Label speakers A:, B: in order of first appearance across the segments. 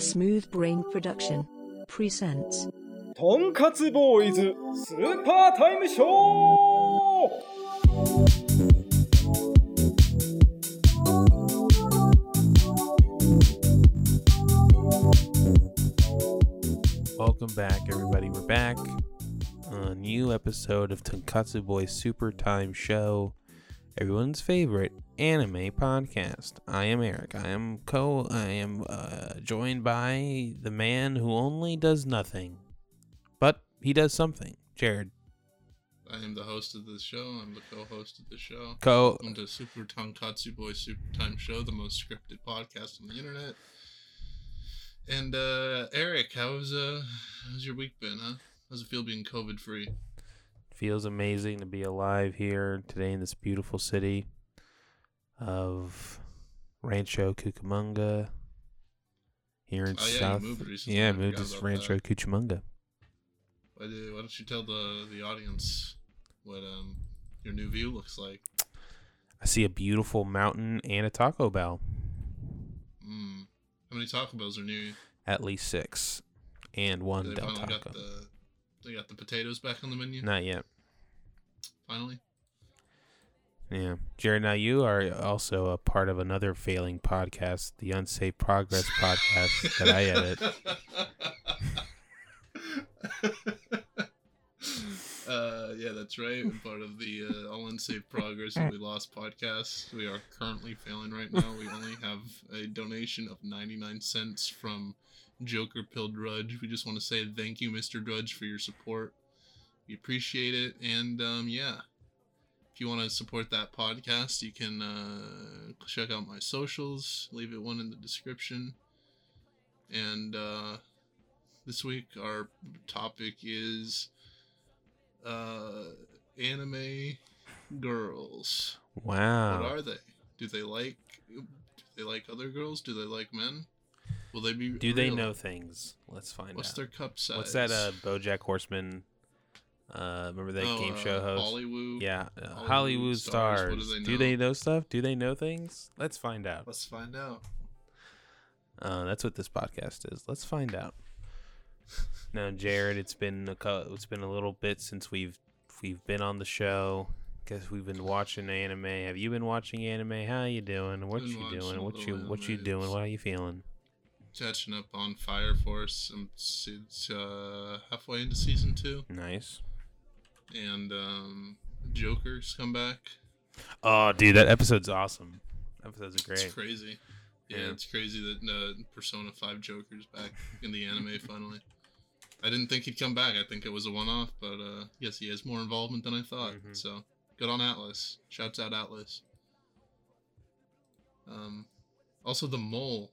A: Smooth Brain Production presents
B: とんかつボーイズスーパータイムショー
C: Welcome back, everybody. We're back. A new episode of Tonkatsu Boy Super Time Show, everyone's favorite anime podcast. I am Eric. I am co. I am uh, joined by the man who only does nothing, but he does something. Jared.
D: I am the host of this show. I'm the co-host of the show.
C: Co.
D: Welcome to Super Tonkatsu Boy Super Time Show, the most scripted podcast on the internet. And uh Eric, how's uh how's your week been, huh? How's it feel being COVID free?
C: Feels amazing to be alive here today in this beautiful city of Rancho Cucamonga here in
D: Oh, yeah,
C: South.
D: moved
C: yeah, moved to Rancho
D: that.
C: Cucamonga.
D: Why, do, why don't you tell the the audience what um your new view looks like?
C: I see a beautiful mountain and a Taco Bell.
D: Mm. How many Taco Bells are new?
C: At least six, and one
D: They
C: Del Taco.
D: got the they got the potatoes back on the menu.
C: Not yet.
D: Finally.
C: Yeah, Jared. Now you are also a part of another failing podcast, the Unsafe Progress podcast that I edit.
D: uh, yeah, that's right. I'm part of the uh, All Unsafe Progress We Lost podcast. We are currently failing right now. We only have a donation of 99 cents from Joker Pill Drudge. We just want to say thank you, Mr. Drudge, for your support. We appreciate it. And um, yeah, if you want to support that podcast, you can uh, check out my socials. Leave it one in the description. And uh, this week, our topic is uh, anime girls.
C: Wow.
D: What are they? Do they like? Do they like other girls? Do they like men? Will they be?
C: Do they know things? Let's find
D: What's
C: out.
D: What's their cup size?
C: What's that? Uh, BoJack Horseman. Uh, remember that
D: Oh,
C: game
D: uh,
C: show host?
D: Hollywood.
C: Yeah, uh,
D: Hollywood
C: Hollywood
D: stars,
C: stars.
D: do they
C: do
D: know?
C: they know stuff? Do they know things? Let's find out.
D: Let's find out.
C: Uh, that's what this podcast is. Let's find out. Now, Jared, it's been a cou- it's been a little bit since we've we've been on the show. Guess we've been watching anime. Have you been watching anime? How you doing? What
D: Been
C: you doing? What you what you doing? What are you feeling?
D: Catching up on Fire Force. I'm it's, uh, halfway into season two,
C: Nice.
D: And um, Joker's come back.
C: Oh, dude, that episode's awesome. Episodes are great.
D: It's crazy. Yeah,
C: Yeah.
D: it's crazy that uh, Persona 5 Joker's back in the anime finally. I didn't think he'd come back. I think it was a one off, but uh, yes, he has more involvement than I thought.
C: Mhm.
D: So good on Atlus. Shouts out Atlus. Um, also, the mole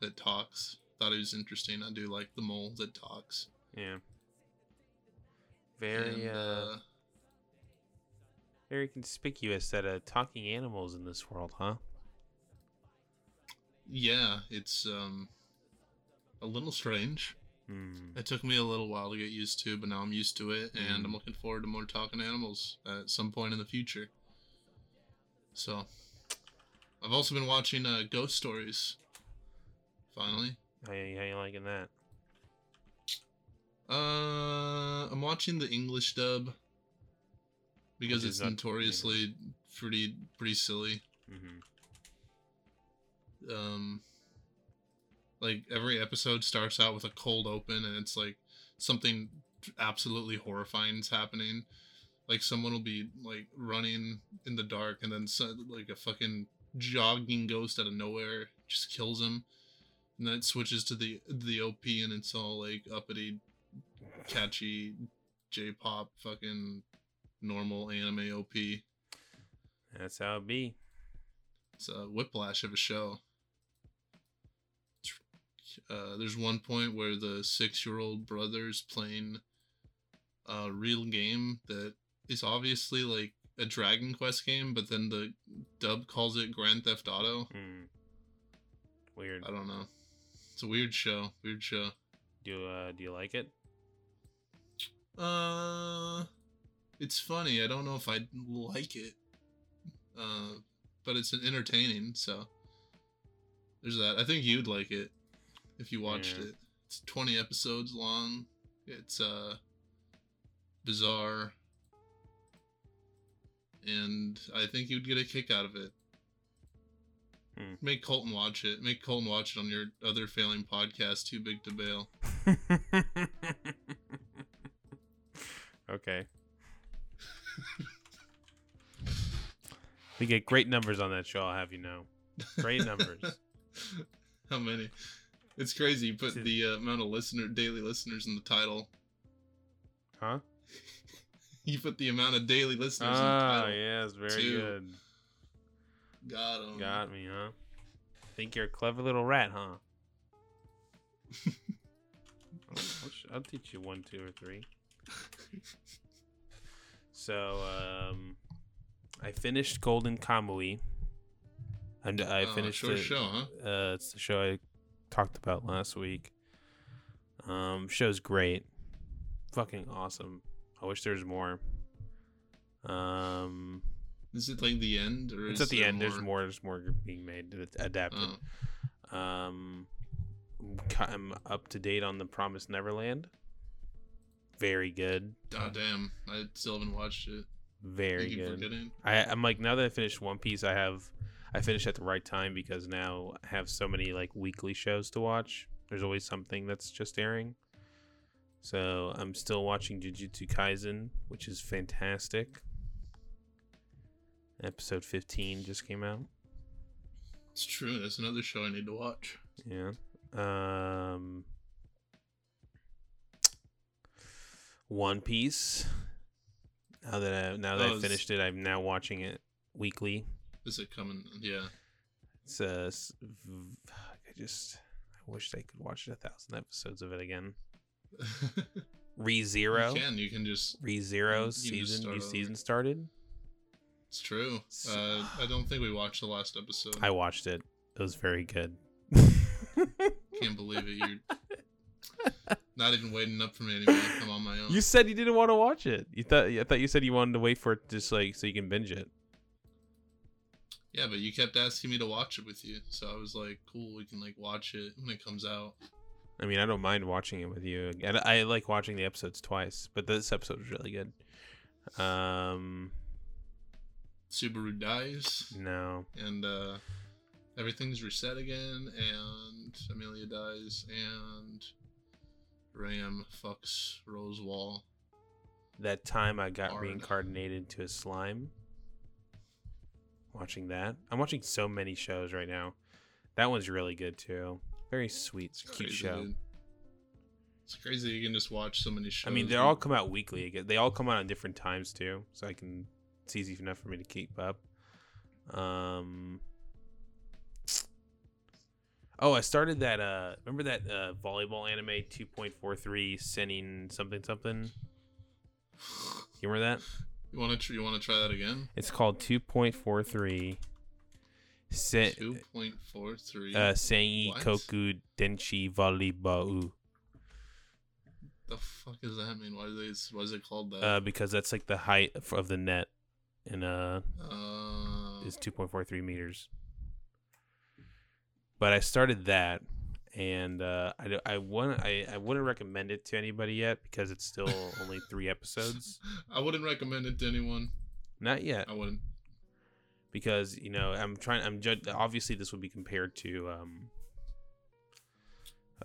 D: that talks. Thought it was interesting. I do like the mole that talks.
C: Yeah. Very
D: And,
C: uh, very conspicuous that uh talking animals in this world, huh?
D: yeah, it's um, a little strange.
C: Hmm.
D: It took me a little while to get used to, but now I'm used to it, and
C: Mm.
D: I'm looking forward to more talking animals at some point in the future. So, I've also been watching uh, Ghost Stories. Finally,
C: How how you liking that?
D: Uh, I'm watching the English dub because it's notoriously pretty pretty silly.
C: Mm-hmm.
D: um like every episode starts out with a cold open and it's like something absolutely horrifying is happening like someone will be like running in the dark and then so, like a fucking jogging ghost out of nowhere just kills him and then it switches to the the op and it's all like uppity catchy j-pop fucking normal anime op
C: That's how it be.
D: it's a whiplash of a show. Uh, there's one point where the six-year-old brother's playing a real game that is obviously like a Dragon Quest game, but then the dub calls it Grand Theft Auto.
C: Hmm. Weird.
D: I don't know. It's a weird show. Weird show.
C: Do you, uh, do you like it?
D: Uh, it's funny. I don't know if I'd like it. Uh, but it's entertaining. So there's that. I think you'd like it. if you watched
C: Yeah.
D: it. It's 20 episodes long. It's uh bizarre. And I think you'd get a kick out of it.
C: Hmm.
D: Make Colton watch it. Make Colton watch it on your other failing podcast, Too Big to Bail.
C: okay. we get great numbers on that show, I'll have you know. Great numbers.
D: How many? It's crazy. You put the uh, amount of listener daily listeners in the title.
C: Huh?
D: You put the amount of daily listeners in the
C: Ah,
D: title.
C: yes, very
D: Two.
C: good.
D: Got him.
C: Got me, huh? Think you're a clever little rat, huh? I'll, I'll I'll teach you one, two, or three. So, um, I finished Golden Kamuy. And I
D: Oh,
C: finished it.
D: show, huh?
C: Uh, it's the show I talked about last week. Um, show's great, fucking awesome. I wish there was more. Um,
D: Is it like the end, or
C: it's
D: is
C: at the end. There's more. There's more being made, it's adapted.
D: Oh.
C: Um, I'm up to date on the Promised Neverland. Very good.
D: God damn, I still haven't watched it.
C: Very
D: you
C: good. I, I'm like now that I finished One Piece, I have I finished at the right time because now I have so many like weekly shows to watch. There's always something that's just airing. So I'm still watching Jujutsu Kaisen, which is fantastic. Episode 15 just came out.
D: It's true. That's another show I need to watch.
C: Yeah. Um One Piece. Now that I now that
D: Oh,
C: I finished it, I'm now watching it weekly.
D: Is it coming? Yeah.
C: It's uh, I just I wish I could watch a thousand episodes of it again. Re Zero,
D: You can. You can just.
C: Re Zero
D: you can
C: season, new
D: over.
C: season started.
D: It's true.
C: S-
D: Uh, I don't think we watched the last episode.
C: I watched it. It was very good.
D: can't believe it. You're not even waiting up for me anymore. I'm on my own.
C: you said you didn't want to watch it. You thought I thought you said you wanted to wait for it just like so you can binge it.
D: Yeah, but you kept asking me to watch it with you, so I was like, "Cool, we can like watch it when it comes out."
C: I mean, I don't mind watching it with you. And I like watching the episodes twice, but this episode was really good. Um,
D: Subaru dies,
C: no,
D: and uh, everything's reset again, and Emilia dies, and Ram fucks Roswaal.
C: that time I got
D: Hard.
C: reincarnated to a slime. Watching that, I'm watching so many shows right now. That one's really good too. Very sweet,
D: It's
C: cute
D: crazy,
C: show.
D: dude. It's crazy you can just watch so many shows.
C: I mean, they all come out weekly. They all come out on different times too, so I can. It's easy enough for me to keep up. Um. Oh, I started that. Uh, remember that uh, volleyball anime 2.43 sending something something. You remember that?
D: You want to tr- you want to try that again?
C: It's called 2.43. Se-
D: Two point four three.
C: uh, Sengi
D: What?
C: Koku Denshi Volleyball.
D: the fuck does that mean? Why is it why is it called that?
C: Uh, because that's like the height of- of the net, and uh,
D: Uh,
C: is 2.43 meters. But I started that, and uh, I I want I, I wouldn't recommend it to anybody yet because it's still only three episodes.
D: I wouldn't recommend it to anyone.
C: Not yet,
D: I wouldn't.
C: because you know I'm trying. I'm judge. Obviously, this would be compared to um.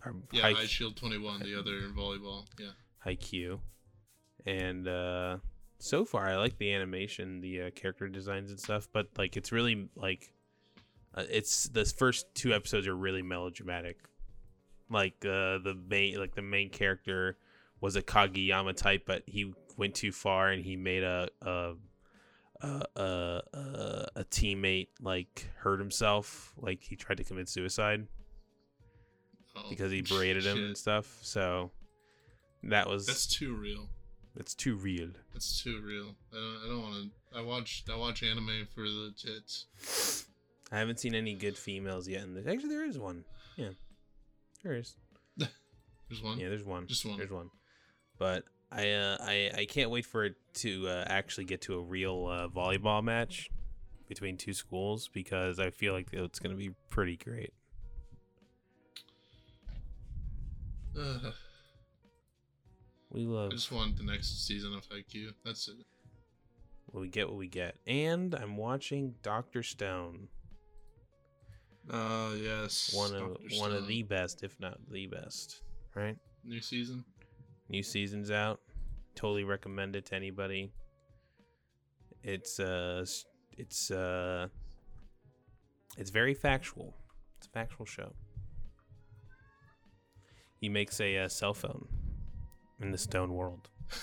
C: Our
D: Yeah, Eyeshield 21, the other volleyball. Yeah.
C: Haikyuu, and uh, so far I like the animation, the uh, character designs and stuff. But like, it's really like, uh, it's the first two episodes are really melodramatic. Like uh, the main, like the main character was a Kageyama type, but he went too far and he made a a a, a, a, a teammate like hurt himself. Like he tried to commit suicide
D: Oh,
C: because he berated him and stuff. So that was
D: That's too real.
C: it's too real.
D: That's too real. I don't. I don't want to. I watch. I watch anime for the tits.
C: I haven't seen any good females yet. And actually, there is one. Yeah, there is.
D: There's one.
C: Yeah, there's one.
D: Just one.
C: There's one. But I uh, I I can't wait for it to uh, actually get to a real uh, volleyball match between two schools because I feel like it's gonna be pretty great.
D: Ugh.
C: We
D: I just want the next season of Haikyuu. That's it.
C: what we get. What we get. And I'm watching Doctor Stone.
D: Uh, yes.
C: One of
D: Dr.
C: one of the best, if not the best. Right.
D: new season.
C: New season's out. Totally recommend it to anybody. It's uh it's uh it's very factual. It's a factual show. He makes a uh, cell phone in the stone world.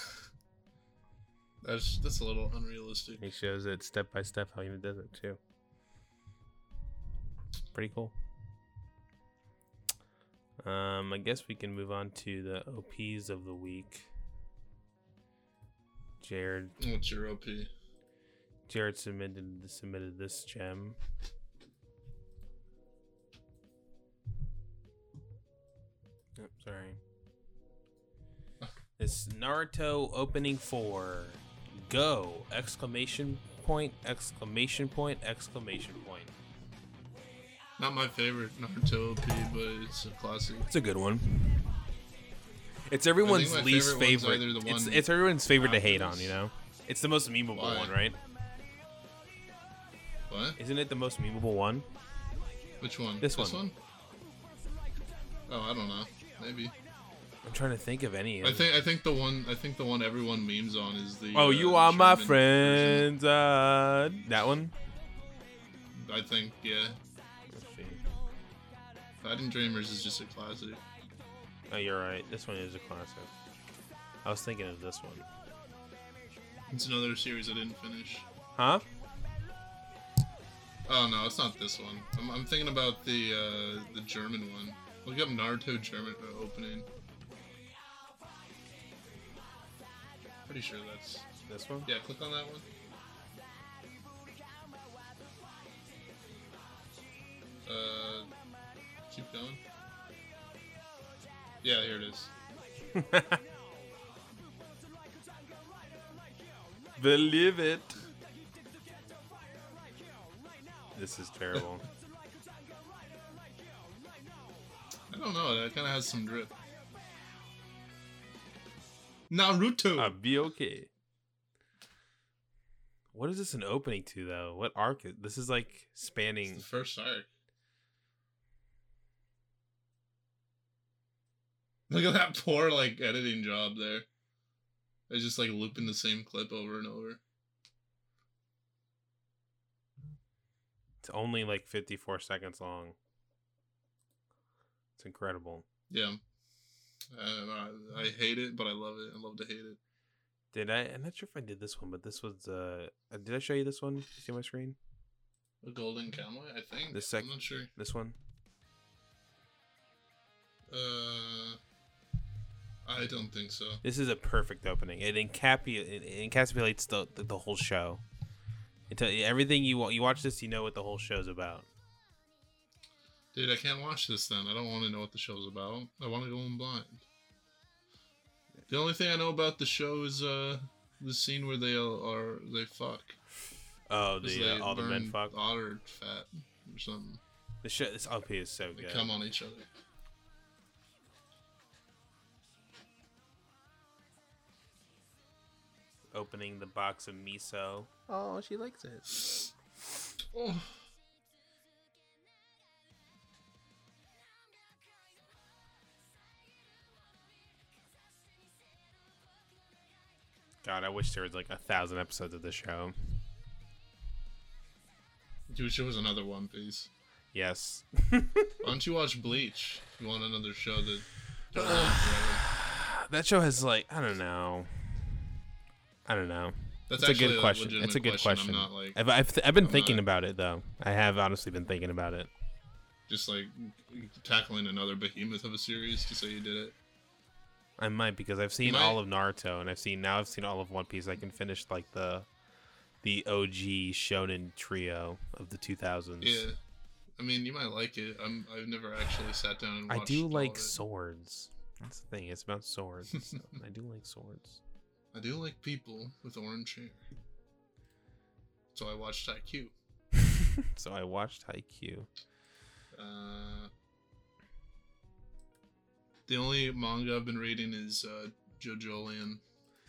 D: That's that's a little unrealistic.
C: He shows it step by step how he does it too. Pretty cool. Um, I guess we can move on to the OPs of the week. Jared
D: What's your OP?
C: Jared submitted submitted this gem. Oh, sorry. This Naruto opening four. Go! Exclamation point! Exclamation point! Exclamation point!
D: Not my favorite Naruto OP, but it's a classic.
C: It's a good one. It's everyone's least
D: favorite
C: favorite.
D: either the
C: It's it's everyone's favorite to hate on. You know, it's the most memeable
D: Why?
C: one, right?
D: What?
C: Isn't it the most memeable one?
D: Which one?
C: This
D: This
C: one.
D: one? Oh, I don't know. Maybe.
C: I'm trying to think of any.
D: I think I think the one I think the one everyone memes on is the.
C: Oh,
D: uh,
C: you are my
D: Sherman
C: friends. Uh, that one.
D: I think yeah. Fighting Dreamers is just a classic.
C: Oh, you're right. This one is a classic. I was thinking of this one.
D: It's another series I didn't finish.
C: Huh?
D: Oh no, it's not this one. I'm, I'm thinking about the uh, the German one. Look up Naruto German uh, opening. Pretty sure that's
C: This one?
D: yeah. Click on that one. Keep going. Yeah, here it is.
C: Believe it. This is terrible.
D: I don't know. That kind of has some drip. Naruto.
C: Ah, I'll be okay. What is this an opening to though? What arc? Is, this is like
D: It's
C: spanning.
D: the first arc. Look at that poor like editing job there. It's just like looping the same clip over and over.
C: It's only like 54 seconds long. It's incredible.
D: Yeah. I, I hate it, but I love it. I love to hate it.
C: Did I? I'm not sure if I did this one, but this was. Uh, uh, did I show you this one? You see my screen?
D: The Golden Cowboy, I think.
C: The sec-
D: I'm not sure.
C: This one.
D: Uh, I don't think so.
C: This is a perfect opening. It encapu- it encapsulates the, the the whole show. It tell everything you want. You watch this, you know what the whole show's about.
D: Dude, I can't watch this then. I don't want to know what the show's about. I want to go in blind. The only thing I know about the show is uh the scene where they all are they fuck.
C: Oh, the uh, all the men fuck.
D: otter fat or something.
C: The show. This OP is so
D: They
C: good.
D: They come on each other.
C: Opening the box of miso. Oh, she likes it.
D: Oh.
C: God, I wish there was like a thousand episodes of the show.
D: You show us another One Piece.
C: Yes.
D: Why don't you watch Bleach? You want another show that goes on forever.
C: that show has like I don't know. I don't know.
D: That's
C: It's a good question. It's a good question.
D: Not like
C: I've I've, th- I've been
D: I'm
C: thinking
D: not-
C: about it though. I have honestly been thinking about it.
D: just like tackling another behemoth of a series to say you did it.
C: I might because I've seen all of Naruto and I've seen now I've seen all of One Piece. I can finish like the the OG shonen trio of the 2000s.
D: Yeah. I mean, you might like it. I'm. I've never actually sat down and
C: I do like swords. That's the thing. It's about swords. and stuff. I do like swords.
D: I do like people with orange hair. So I watched IQ.
C: so I watched Haikyuu.
D: Uh, The only manga I've been reading is uh, JoJolion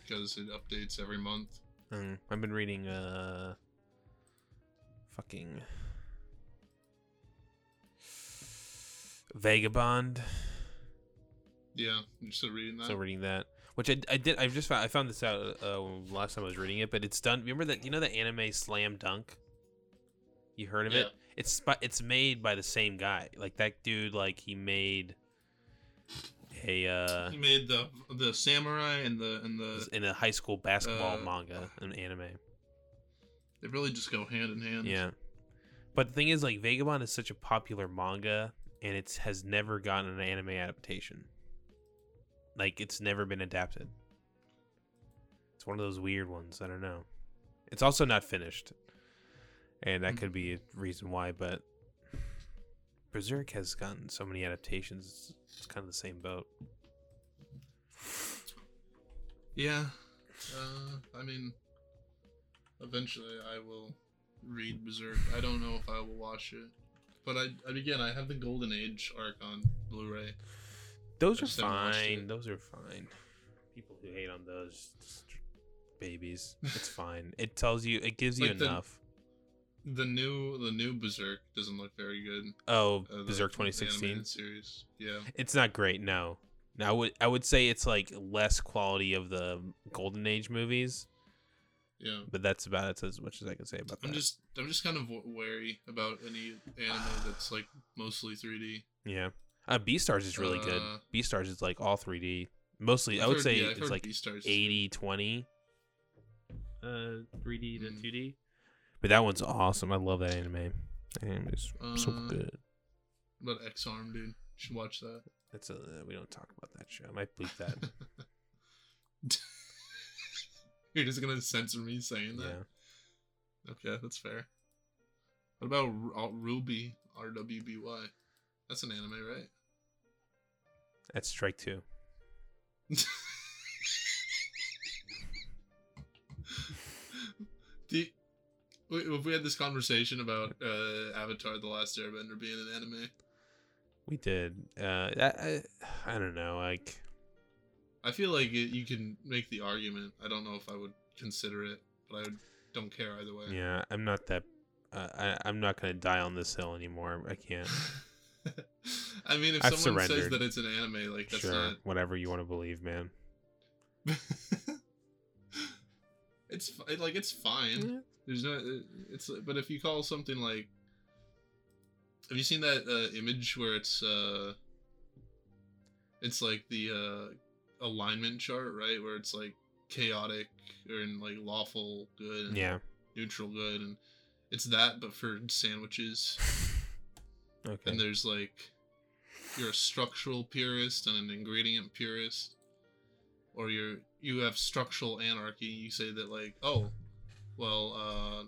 D: because it updates every month.
C: Um, I've been reading uh fucking Vagabond.
D: Yeah, you're still reading that.
C: So reading that, which I, I did. I just found I found this out uh, last time I was reading it, but it's done. Remember that you know the anime Slam Dunk. You heard of it? It's it's made by the same guy. Like that dude. Like he made a uh
D: he made the the samurai and the and the
C: in a high school basketball
D: Uh,
C: manga, an anime.
D: they really just go hand in hand.
C: Yeah. But the thing is, like, Vagabond is such a popular manga, and it has never gotten an anime adaptation. Like, it's never been adapted. It's one of those weird ones. I don't know. It's also not finished, and that
D: Hmm.
C: could be a reason why. But Berserk has gotten so many adaptations. It's kind of the same boat.
D: Yeah. Uh, I mean, eventually I will read Berserk. I don't know if I will watch it, but I, I again I have the Golden Age arc on Blu-ray.
C: Those are
D: just haven't watched
C: fine. Those are fine. People who hate on those babies, it's fine. It tells you, it gives you
D: the-
C: enough.
D: The new the new Berserk doesn't look very good.
C: Oh,
D: Uh,
C: Berserk 2016.
D: series. Yeah.
C: It's not great. No, no. I would I would say it's like less quality of the Golden Age movies,
D: Yeah.
C: but that's about it as much as I can say about that.
D: I'm just I'm just kind of wary about any anime that's like mostly 3D.
C: yeah. Uh, Beastars is really good.
D: Uh,
C: Beastars is like all 3D. Mostly, I
D: I've
C: would
D: heard-
C: say
D: yeah,
C: it's like
D: Beastars is
C: 80 20 uh 3D to
D: Mm.
C: 2D. But that one's awesome. I love that anime. Anime is so
D: Uh,
C: good.
D: good. But Ex-Arm, dude, you should watch that.
C: That's a we don't talk about that show. I might bleep that.
D: You're just gonna censor me saying that.
C: yeah.
D: Okay, that's fair. What about Ru- uh, Ruby RWBY? That's an anime, right?
C: That's strike 2.
D: Do you- wait, if we had this conversation about uh, Avatar: The Last Airbender being an anime,
C: We did. Uh I, I, I don't know, like
D: I feel like it, you can make the argument. I don't know if I would consider it, but I would, don't care either way.
C: Yeah, I'm not that. Uh, I, I'm not gonna die on this hill anymore. I can't.
D: I mean, if
C: I've
D: someone says that it's an anime, like that's
C: sure,
D: not.
C: whatever you want to believe, man.
D: it's fi- like it's fine. There's no. It's but if you call something like. Have you seen that uh, image where it's uh. It's like the uh, alignment chart, right? Where it's like chaotic or in like lawful good and
C: Yeah.
D: neutral good, and it's that but for sandwiches.
C: Okay.
D: and there's like you're a structural purist and an ingredient purist or you're you have structural anarchy you say that like oh well uh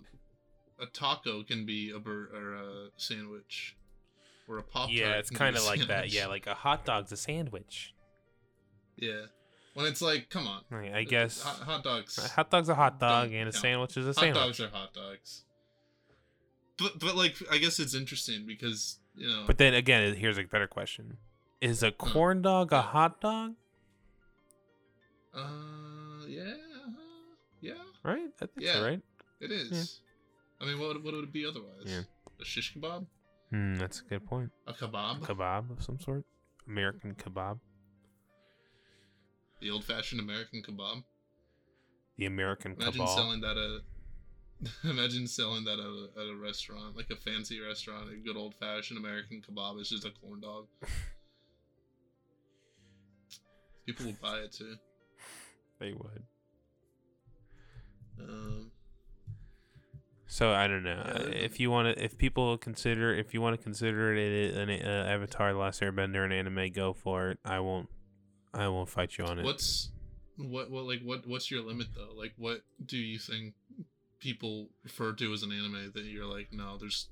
D: a taco can be a bur- or a sandwich or a pop
C: yeah, it's kind of like that. Yeah, like a hot dog's a sandwich.
D: yeah when it's like come on
C: Right, I guess
D: hot, hot dogs
C: a hot dog's a hot dog and a
D: count.
C: sandwich is a
D: hot
C: sandwich.
D: Hot dogs are hot dogs but but like i guess it's interesting because you know
C: But then again, here's a better question: Is a corn dog a hot dog?
D: uh yeah uh, yeah
C: Right? I think
D: Yeah.
C: so, right?
D: It is. I mean, what, would- what would it be otherwise?
C: Yeah.
D: A shish kebab?
C: Hmm, that's a good point.
D: A kebab?
C: Kebab of some sort, American kebab,
D: the old-fashioned American kebab.
C: the American
D: Imagine
C: kebab.
D: selling that at. Imagine selling that at a, at a restaurant, like a fancy restaurant, a good old-fashioned American kebab. It's just a corn dog. People would buy it too.
C: They would.
D: Um,
C: So I don't know
D: Yeah,
C: if you want to. If people consider, if you want to consider it an uh, Avatar: The Last Airbender an anime, go for it. I won't. I won't fight you on it.
D: what's what what like what what's your limit though? Like, what do you think people refer to as an anime that you're like, no, there's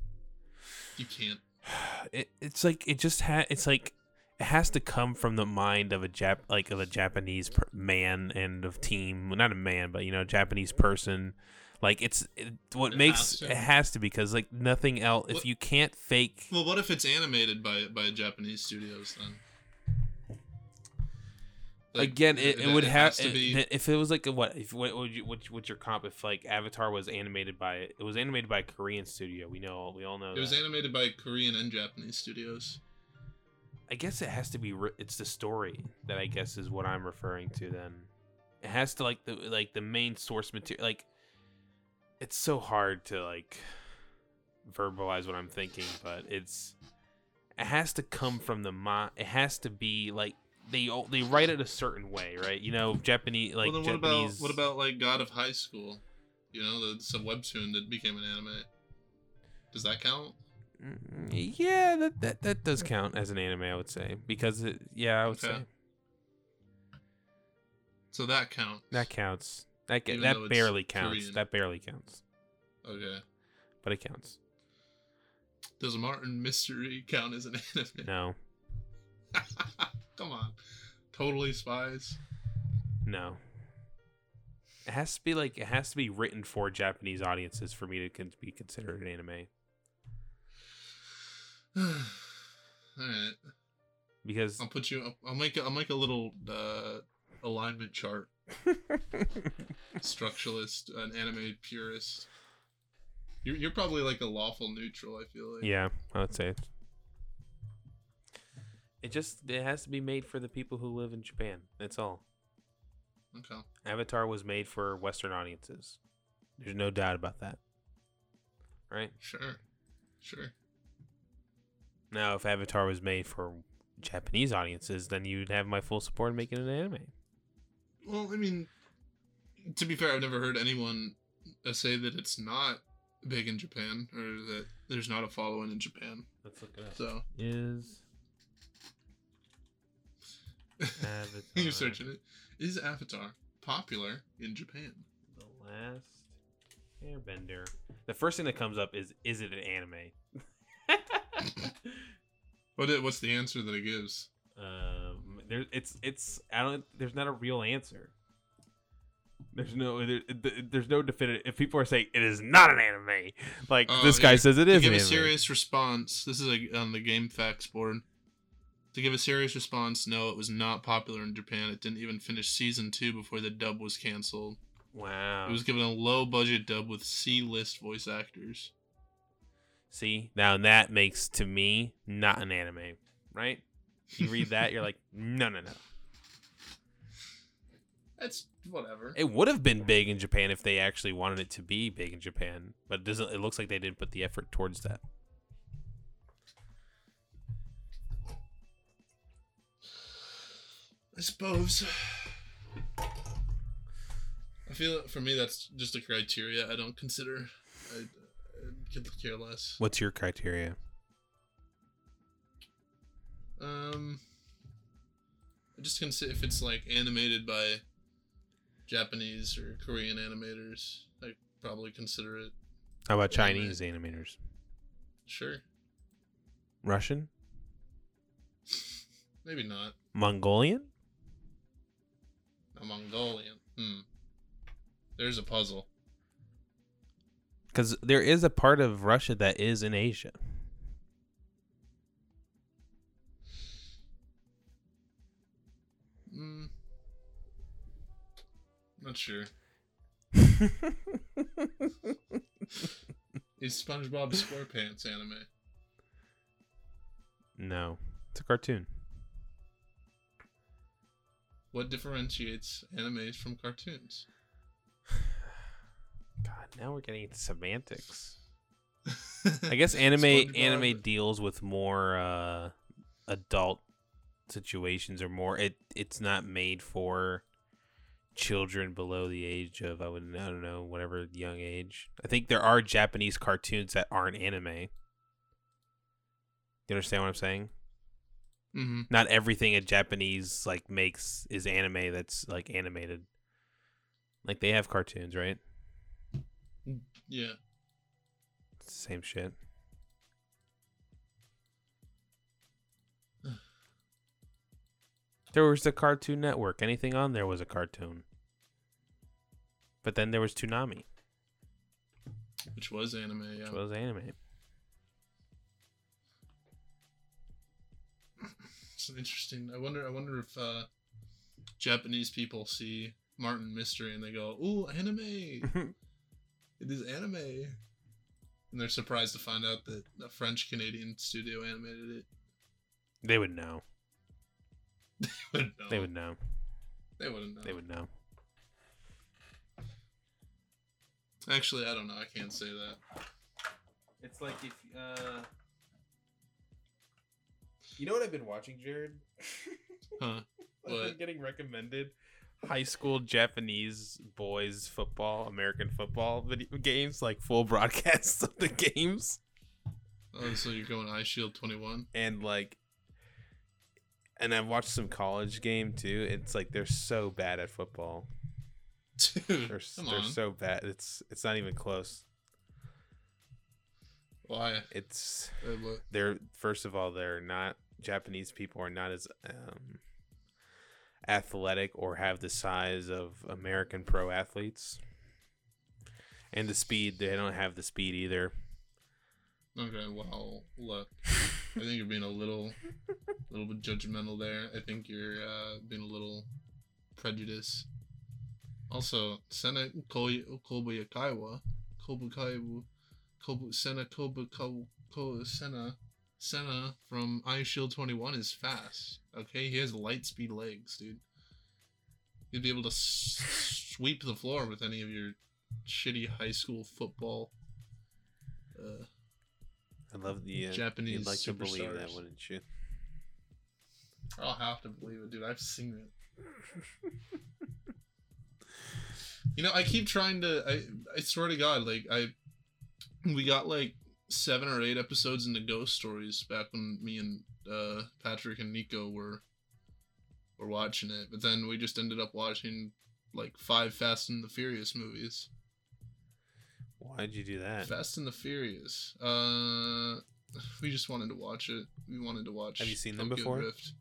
D: you can't.
C: it, it's like it just ha it's like it has to come from the mind of a Jap like of a Japanese per- man and of team well, not a man but you know Japanese person like it's it, what
D: It
C: makes
D: has
C: it has to because like nothing else if you can't fake
D: Well, what if it's animated by by Japanese studios then? Like,
C: Again, it, it, would have
D: to be.
C: if it was like a, what if what would you what, what's your comp if like Avatar was animated by it was animated by a Korean studio we know we all know
D: It was animated by Korean and Japanese studios.
C: I guess it has to be it's the story that I guess is what I'm referring to then it has to like the like the main source material like it's so hard to like verbalize what I'm thinking but it's it has to come from the mind it has to be like they they write it a certain way right you know Japanese like
D: well, then what
C: Japanese
D: about what about like God of High School? You know, the some webtoon that became an anime. Does that count?
C: Mm, Yeah, that, that that does count as an anime, I would say, because it, yeah, I would
D: Okay.
C: say
D: So that counts.
C: that counts. That
D: Even
C: that barely counts.
D: Korean.
C: That barely counts,
D: Okay.
C: but it counts.
D: Does Martin Mystery count as an anime?
C: No,
D: Come on. Totally Spies.
C: no. It has to be like it has to be written for Japanese audiences for me to con- be considered an anime
D: Alright.
C: because
D: I'll put you I'll make a, I'll make a little uh alignment chart. Structuralist, an anime purist. You're, you're probably like a lawful neutral, I feel like.
C: yeah, I would say it. Just it has to be made for the people who live in Japan. That's all.
D: Okay.
C: Avatar was made for Western audiences. There's no doubt about that. Right?
D: Sure. Sure.
C: Now, if Avatar was made for Japanese audiences, then you'd have my full support in making an anime.
D: Well, I mean, to be fair, I've never heard anyone uh, say that it's not big in Japan or that there's not a following in Japan.
C: Let's look it up.
D: So
C: Is Avatar
D: you're searching it. Is Avatar popular in Japan?
C: the last Airbender? The first thing that comes up is is it an anime?
D: What? i- What's the answer that it gives?
C: um, there, it's it's I don't. There's not a real answer. There's no there, there's no definitive. If people are saying it is not an anime, like
D: Oh,
C: this guy
D: yeah.
C: says it is.
D: Give a
C: anime.
D: serious response, this is a, on the GameFAQs board. To give a serious response, no, it was not popular in Japan. It didn't even finish season two before the dub was canceled.
C: wow.
D: It was given a low budget dub with C list voice actors.
C: See, now that makes to me not an anime, right? You read that, you're like, no, no, no.
D: That's whatever.
C: It would have been big in Japan if they actually wanted it to be big in Japan, but it doesn't. It looks like they didn't put the effort towards that.
D: I suppose. I feel for me that's just a criteria I don't consider. I, I could care less.
C: What's your criteria?
D: Um, I just consider if it's like animated by Japanese or Korean animators, I probably consider it.
C: How about
D: Anime.
C: Chinese animators?
D: Sure,
C: Russian?
D: maybe not.
C: Mongolian?
D: A Mongolian. Hmm. There's a puzzle.
C: Because there is a part of Russia that is in Asia.
D: Hmm. Not sure. Is SpongeBob SquarePants anime?
C: no, it's a cartoon.
D: What differentiates animes from cartoons?
C: God, now we're getting into semantics. I guess anime anime deals with more uh, adult situations or more. It it's not made for children below the age of I would I don't know whatever young age. I think there are Japanese cartoons that aren't anime. You understand what I'm saying?
D: Mm-hmm.
C: Not everything a Japanese like makes is anime that's like animated. Like they have cartoons, right?
D: Yeah.
C: Same shit. There was the Cartoon Network. Anything on there was a cartoon. But then there was Toonami,
D: Which was anime, yeah.
C: which was anime.
D: It's interesting. I wonder I wonder if uh Japanese people see Martin Mystery and they go, "Ooh, anime! it is anime!" And they're surprised to find out that a French Canadian studio animated it.
C: they would know.
D: But no,
C: They would know.
D: They wouldn't know.
C: They would know.
D: Actually, I don't know. I can't say that.
C: It's like if uh You know what I've been watching, Jared?
D: Huh?
C: I've been getting recommended high school Japanese boys football, American football video games, like full broadcasts of the games.
D: Oh, so you're going Eyeshield 21?
C: And like and I've watched some college game too. It's like they're so bad at football.
D: Dude,
C: They're,
D: come
C: they're
D: on.
C: so bad. It's it's not even close.
D: Why?
C: It's they're first of all they're not Japanese people are not as um, athletic or have the size of American pro athletes, and the speed they don't have the speed either.
D: Okay, well, look. I think you're being a little, little bit judgmental there. I think you're uh, being a little prejudiced. Also, Sena Kobayakaiwa, Kobakaiwu, Kobu Sena Kobako Ko Sena from Eyeshield 21 is fast. Okay, he has light speed legs, dude. You'd be able to s- sweep the floor with any of your shitty high school football. Uh,
C: I love the uh,
D: Japanese
C: You'd like to believe that, wouldn't you?
D: I'll have to believe it, dude. I've seen it. you know, I keep trying to. I I swear to God, like I, we got like seven or eight episodes into Ghost Stories back when me and uh, Patrick and Nico were were watching it, but then we just ended up watching like five Fast and the Furious movies.
C: Why'd you do that?
D: Fast and the Furious. Uh, we just wanted to watch it. We wanted to watch.
C: Have you seen them before?
D: Drift.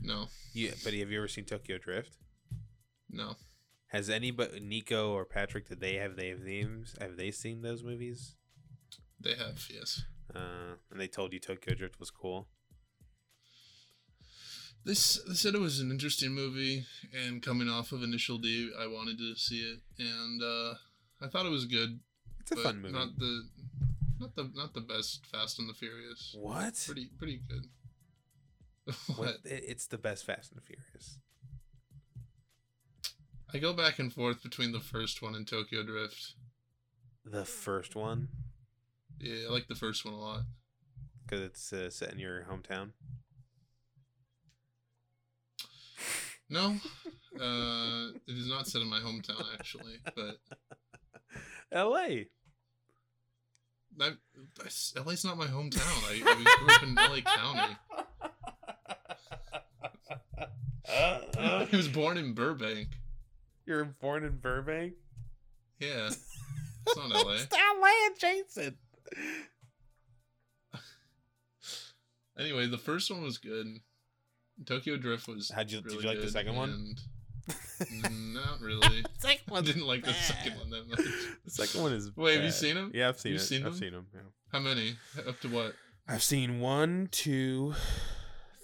D: No,
C: Yeah, but have you ever seen Tokyo Drift?
D: no.
C: Has anybody, Nico or Patrick, did they have they have names? Have they seen those movies?
D: They have, yes.
C: Uh, and they told you Tokyo Drift was cool.
D: This they said it was an interesting movie, and coming off of Initial D, I wanted to see it, and uh, I thought it was good.
C: It's a fun movie.
D: Not the, not the, not the best Fast and the Furious.
C: what?
D: Pretty, pretty good.
C: What?
D: what?
C: It's the best Fast and the Furious.
D: I go back and forth between the first one and Tokyo Drift.
C: The first one,
D: Yeah, I like the first one a lot.
C: because it's uh, set in your hometown.
D: No, uh, it is not set in my hometown actually, but
C: L.A.
D: that, that's- LA's not my hometown. I, I grew up in LA County. I was born in Burbank.
C: You're born in Burbank.
D: Yeah, it's not LA.
C: it's L.A. adjacent.
D: Anyway, the first one was good. Tokyo Drift was.
C: How'd you- did you like the second one?
D: Not really.
C: second
D: I didn't like the second one that much.
C: The second one is.
D: Wait, have you
C: seen
D: seen 'em?
C: Yeah, I've seen
D: You've
C: it.
D: seen
C: I've
D: them?
C: seen them. Yeah.
D: How many? Up to what?
C: I've seen one, two,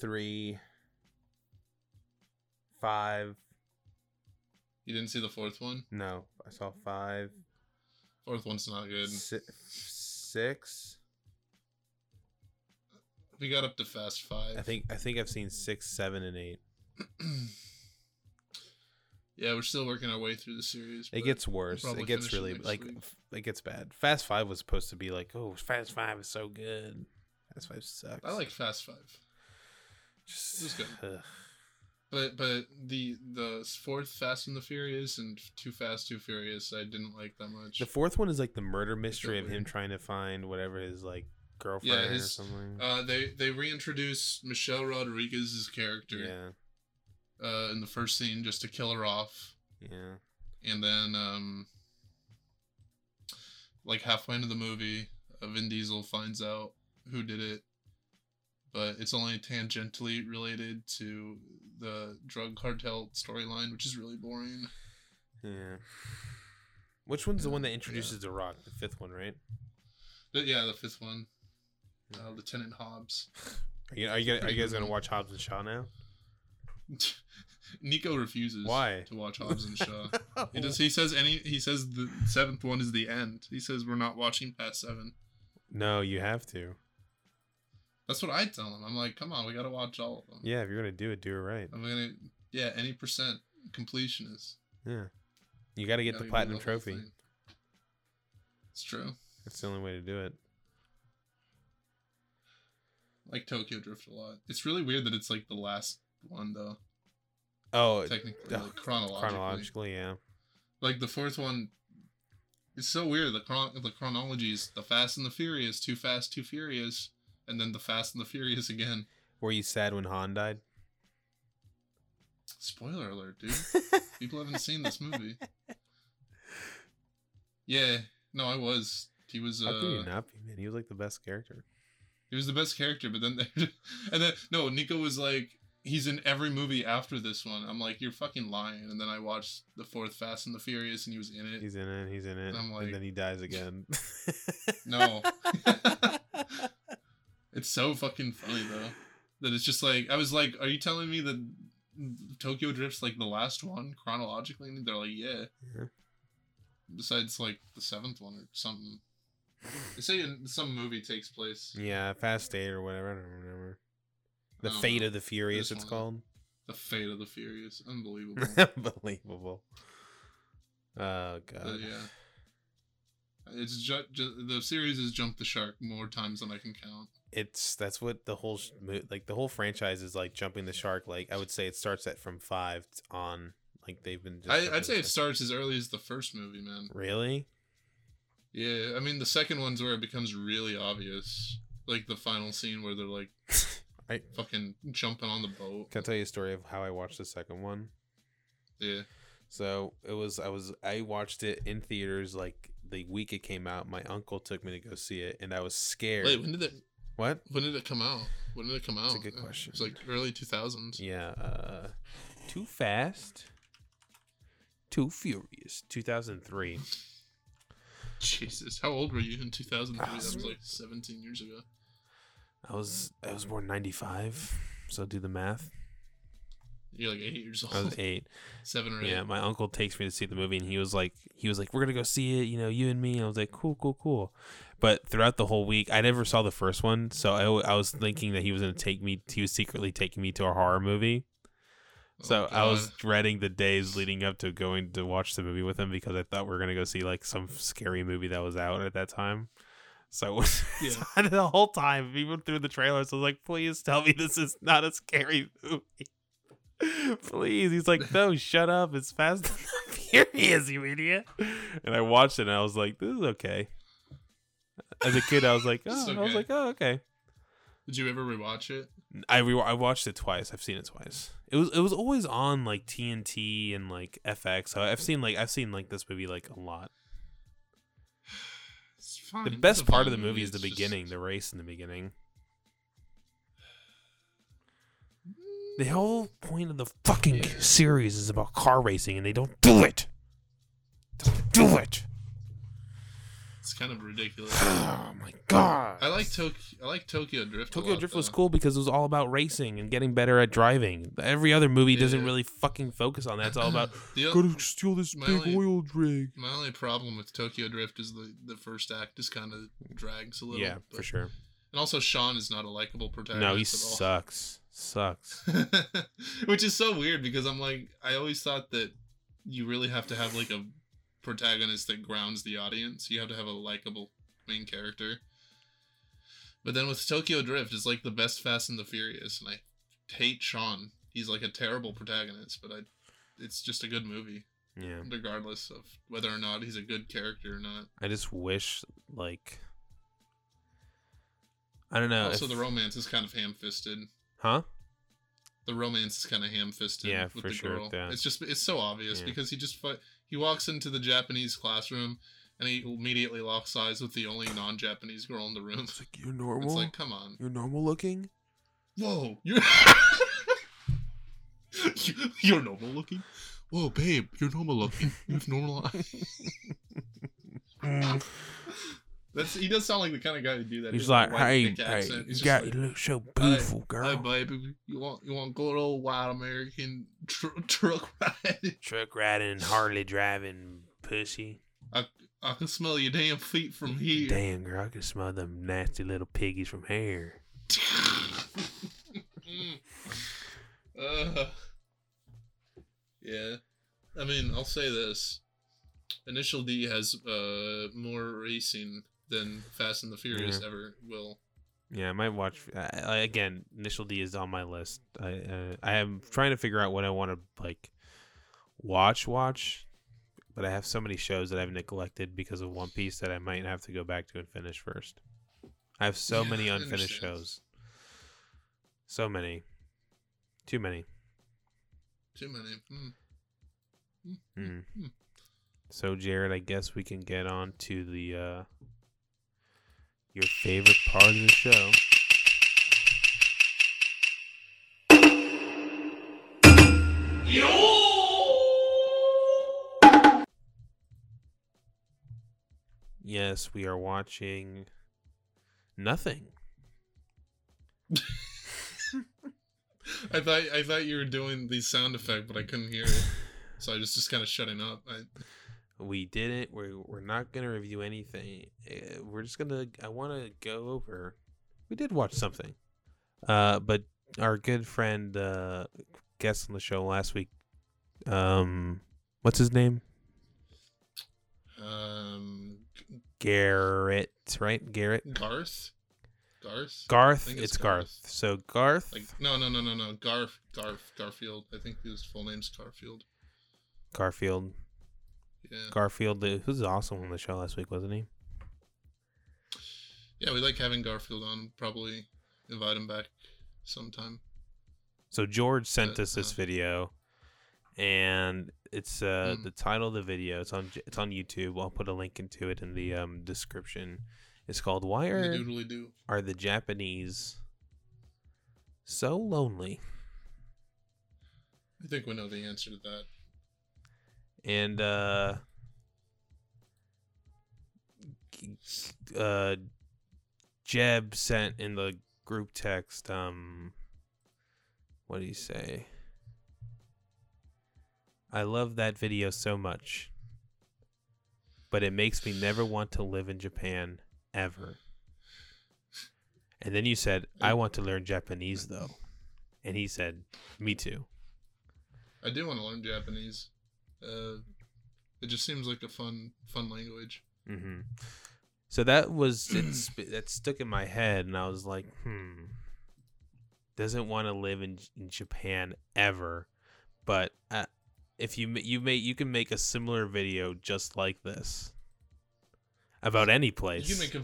C: three, five.
D: You didn't see the fourth one?
C: No, I saw five,
D: Fourth one's not good.
C: si- six.
D: We got up to Fast Five.
C: I think I think I've seen six, seven, and eight.
D: yeah, we're still working our way through the series.
C: It gets worse.
D: probably
C: It gets really like
D: week.
C: it gets bad. Fast Five was supposed to be like, oh, Fast Five is so good. Fast Five sucks.
D: I like Fast Five,
C: Just,
D: it was good.
C: ugh.
D: But but the the fourth Fast and the Furious and Too Fast Too Furious I didn't like that much.
C: The fourth one is like the murder mystery of him trying to find whatever his like girlfriend or
D: his-
C: something.
D: uh, they they reintroduced Michelle Rodriguez's character
C: yeah,
D: uh, in the first scene just to kill her off,
C: yeah.
D: and then um, like halfway into the movie, uh, Vin Diesel finds out who did it, but it's only tangentially related to the drug cartel storyline, which is really boring.
C: Yeah. Which one's the one that
D: Yeah.
C: introduces the Rock? The fifth one, right?
D: But yeah, the fifth one, uh, Lieutenant Hobbs.
C: Are you are you, are you guys gonna watch Hobbs and Shaw now?
D: Nico refuses.
C: Why?
D: to watch Hobbs and Shaw? He does. He says any. He says the seventh one is the end. He says we're not watching past seven.
C: No, you have to.
D: That's what I tell them. I'm like, come on, we gotta watch all of them.
C: Yeah, if you're gonna do it, do it right.
D: I'm gonna. Yeah, any percent completion is.
C: Yeah, you got to get
D: gotta
C: the platinum trophy.
D: thing. It's true.
C: That's the only way to do it.
D: I like Tokyo Drift a lot. It's really weird that it's like the last one though.
C: Oh,
D: Technically,
C: uh,
D: like, chronologically.
C: chronologically, yeah.
D: Like the fourth one. It's so weird. The chron- the chronology is the Fast and the Furious, Too Fast, Too Furious, and then the Fast and the Furious again.
C: Were you sad when Han died?
D: Spoiler alert, dude. People haven't seen this movie. Yeah, no, I was. He was.
C: How could you
D: Uh,
C: not be, man? He was like the best character.
D: he was the best character, but then, and then no, Nico was like, he's in every movie after this one. I'm like, you're fucking lying. And then I watched the fourth Fast and the Furious, and he was in it.
C: He's in it. He's in it.
D: And I'm like-
C: and then he dies again.
D: No. It's so fucking funny though. That it's just like I was like, are you telling me that Tokyo Drift's like the last one chronologically? And they're like, yeah.
C: Yeah.
D: Besides like the seventh one or something. They say in some movie takes place.
C: yeah, Fast Eight or whatever. I don't remember. The
D: don't
C: Fate
D: know.
C: of the Furious.
D: This
C: It's
D: one.
C: called.
D: The Fate of the Furious. Unbelievable.
C: Unbelievable. Oh god.
D: but yeah. It's ju- ju- the series has jumped the shark more times than I can count.
C: It's that's what the whole sh- like the whole franchise is like jumping the shark. Like I would say it starts at from five on. Like they've been. Just
D: I, I'd say it starts as early as the first movie, man.
C: Really?
D: Yeah, I mean the second one's where it becomes really obvious, like the final scene where they're like
C: I-
D: fucking jumping on the boat.
C: Can I tell you a story of how I watched the second one?
D: Yeah,
C: So it was I was I watched it in theaters like the week it came out. My uncle took me to go see it, and I was scared.
D: wait, when did it?
C: What?
D: When did it come out? When did it come out?
C: That's a good question.
D: It's like early two thousands.
C: Yeah. Uh, too fast. Too furious. Two thousand three.
D: Jesus, how old were you in two thousand three? That was
C: Ah,
D: like seventeen years ago.
C: I was I was born ninety five. So do the math.
D: You're like eight years old.
C: I was eight.
D: seven or eight.
C: Yeah, my uncle takes me to see the movie, and he was like, he was like, we're gonna go see it, you know, you and me. I was like, cool, cool, cool. But throughout the whole week, I never saw the first one, so I, I was thinking that he was gonna take me. He was secretly taking me to a horror movie.
D: Oh,
C: So I was dreading the days leading up to going to watch the movie with him because I thought we were gonna go see like some scary movie that was out at that time. So
D: Yeah.
C: the whole time, even through the trailers, I was like, "Please tell me this is not a scary movie." Please, he's like, "No, shut up! It's Fast and the Furious, you idiot!" And I watched it, and I was like, "This is okay." As a kid, I was like, "Oh, I was like, oh, okay."
D: Did you ever rewatch it?
C: I re- I watched it twice. I've seen it twice. It was it was always on like TNT and like FX. So I've seen like I've seen like this movie like a lot. The best part of the movie is the
D: It's just-
C: beginning, the race in the beginning. The whole point of the fucking
D: Yeah.
C: series is about car racing, and they don't do it. Don't do it.
D: It's kind of ridiculous.
C: Oh my god.
D: I like Tokyo. I like Tokyo Drift. a
C: Tokyo
D: lot,
C: Drift was cool because it was all about racing and getting better at driving. Every other movie doesn't really fucking focus on that. It's all about
D: The o-
C: gotta steal this
D: my
C: big
D: only-
C: oil rig.
D: My only problem with Tokyo Drift is the the first act just kind of drags a little.
C: Yeah,
D: but-
C: for sure.
D: And also, Sean is not a likable protagonist.
C: No, he
D: at all.
C: sucks. Sucks.
D: Which is so weird because I'm like, I always thought that you really have to have like a protagonist that grounds the audience. You have to have a likable main character. But then with Tokyo Drift, it's like the best Fast and the Furious, and I hate Sean. He's like a terrible protagonist, but I, it's just a good movie,
C: Yeah.
D: regardless of whether or not he's a good character or not.
C: I just wish like I don't know.
D: also,
C: if-
D: the romance is kind of ham-fisted.
C: Huh?
D: the romance is kind of ham-fisted
C: Yeah,
D: with
C: for
D: the
C: sure,
D: girl.
C: yeah.
D: It's just it's so obvious
C: Yeah.
D: because he just fu- he walks into the Japanese classroom and he immediately locks eyes with the only non-Japanese girl in the room.
C: It's like you're normal.
D: It's like, come on,
C: you're normal looking.
D: whoa, you're You- you're normal looking. Whoa, babe, you're normal looking. You have normal eyes. That's he does sound like the kind of guy to do that. He
C: He's
D: has
C: like, hey, hey,
D: accent.
C: you
D: He's
C: got
D: like,
C: you look so beautiful,
D: Hey,
C: girl.
D: Hey, baby, you want you want good old white American tr- truck ride?
C: Truck riding, Harley driving, pussy.
D: I I can smell your damn feet from here.
C: Damn, girl, I can smell them nasty little piggies from here.
D: Uh, yeah, I mean, I'll say this: Initial D has uh more racing than Fast and the Furious ever will.
C: Yeah, I might watch. Uh, again, Initial D is on my list. I uh, I am trying to figure out what I want to like watch. Watch, but I have so many shows that I've neglected because of One Piece that I might have to go back to and finish first. I have so
D: Yeah,
C: many unfinished shows. So many, too many.
D: Too many. Hmm.
C: Mm.
D: Hmm.
C: So Jared, I guess we can get on to the uh your favorite part of the show. Yes, we are watching nothing.
D: I thought I thought you were doing the sound effect, but I couldn't hear it, so I was just kind of shutting up. I,
C: We didn't. We're we're not gonna review anything. Uh, We're just gonna. I want to go over. We did watch something, uh, but our good friend, uh, guest on the show last week, um, what's his name?
D: um,
C: Garrett, right? Garrett.
D: Garth, Garth,
C: Garth. It's,
D: it's
C: Garth.
D: Garth.
C: So Garth.
D: like no, no, no, no, no, Garth, Garth, Garfield. I think his full name's Garfield.
C: Garfield.
D: Yeah,
C: Garfield. Who's awesome on the show last week, wasn't he?
D: yeah, we like having Garfield on. Probably invite him back sometime.
C: So George sent
D: Uh,
C: us this
D: uh. video,
C: and it's uh
D: Mm.
C: the title of the video. It's on it's on YouTube. I'll put a link into it in the um description. It's called "Why Are
D: do.
C: Are the Japanese So Lonely?"
D: I think we know the answer to that.
C: And uh, uh, Jeb sent in the group text. Um, what do you say? I love that video so much, but it makes me never want to live in Japan ever. And then you said, I want to learn Japanese though. And he said, Me too.
D: I do want to learn Japanese. Uh, it just seems like a fun, fun language.
C: hmm So that was it's that stuck in my head, and I was like, hmm, doesn't want to live in, in Japan ever, but uh, if you you may you can make a similar video just like this about any place,
D: You can make a,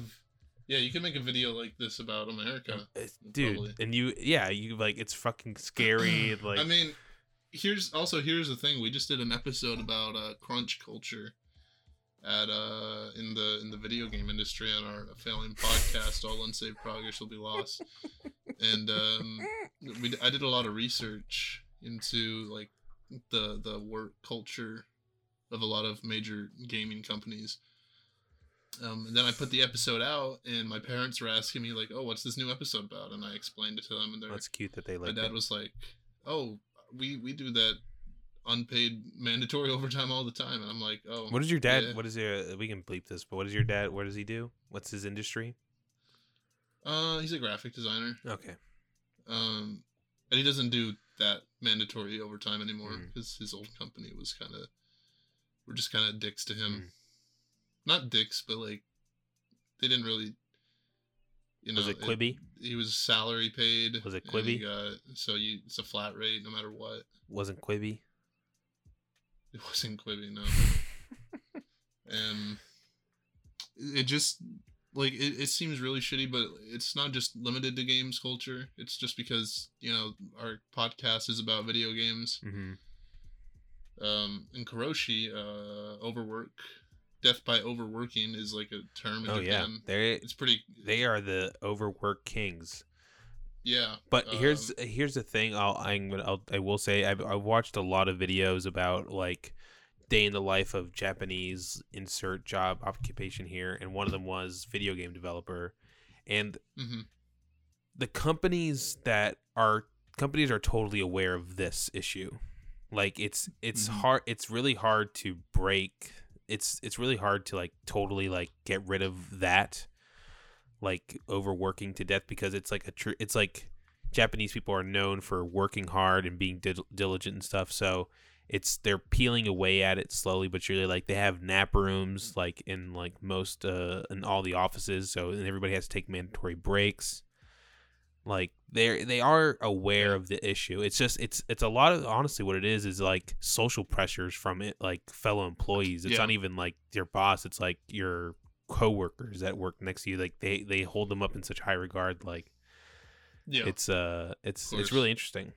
D: yeah, you can make a video like this about America.
C: Dude,
D: probably.
C: and you yeah you like it's fucking scary. like
D: I mean, here's also here's the thing. We just did an episode about uh, crunch culture at uh in the in the video game industry on our failing podcast. All unsaved progress will be lost. And um, we I did a lot of research into like the the work culture of a lot of major gaming companies. Um, and then I put the episode out, and my parents were asking me like, "Oh, what's this new episode about?" And I explained it to them, and they're
C: that's cute that they like.
D: my dad
C: it.
D: was like, "Oh, we we do that unpaid mandatory overtime all the time," and I'm like, "Oh,
C: What is your dad?
D: yeah.
C: What is your? We can bleep this, but what is your dad? What does he do? What's his industry?
D: Uh, he's a graphic designer.
C: Okay.
D: Um, and he doesn't do that mandatory overtime anymore
C: Mm.
D: because his old company was kind of, we're just kind of dicks to him.
C: Mm.
D: Not dicks, but like, they didn't really. You know,
C: Was it Quibi?
D: he was salary paid.
C: Was it
D: and he
C: Quibi?
D: got- so you, it's a flat rate no matter what.
C: Wasn't Quibi?
D: It wasn't Quibi, no. and it just like it, it seems really shitty but it's not just limited to games culture it's just because you know our podcast is about video games
C: Mm-hmm.
D: um in karoshi uh overwork death by overworking is like a term in
C: Oh yeah, they
D: it's pretty
C: they are the overworked kings.
D: yeah
C: But here's
D: um,
C: here's the thing. I'll I'm gonna I'll, I will say I've I've watched a lot of videos about like day in the life of Japanese insert job occupation here, and one of them was video game developer, and
D: hmm
C: the companies that are companies are totally aware of this issue. Like it's it's
D: Mhm.
C: hard it's really hard to break it's it's really hard to like totally like get rid of that like overworking to death because it's like a tr- it's like Japanese people are known for working hard and being dil- diligent and stuff so it's they're peeling away at it slowly but surely like they have nap rooms like in like most uh in all the offices so and everybody has to take mandatory breaks like they they are aware of the issue. It's just it's it's a lot of honestly what it is is like social pressures from it like fellow employees. It's
D: Yeah.
C: not even like your boss. It's like your coworkers that work next to you. Like they they hold them up in such high regard. Like
D: Yeah.
C: it's uh it's it's really interesting.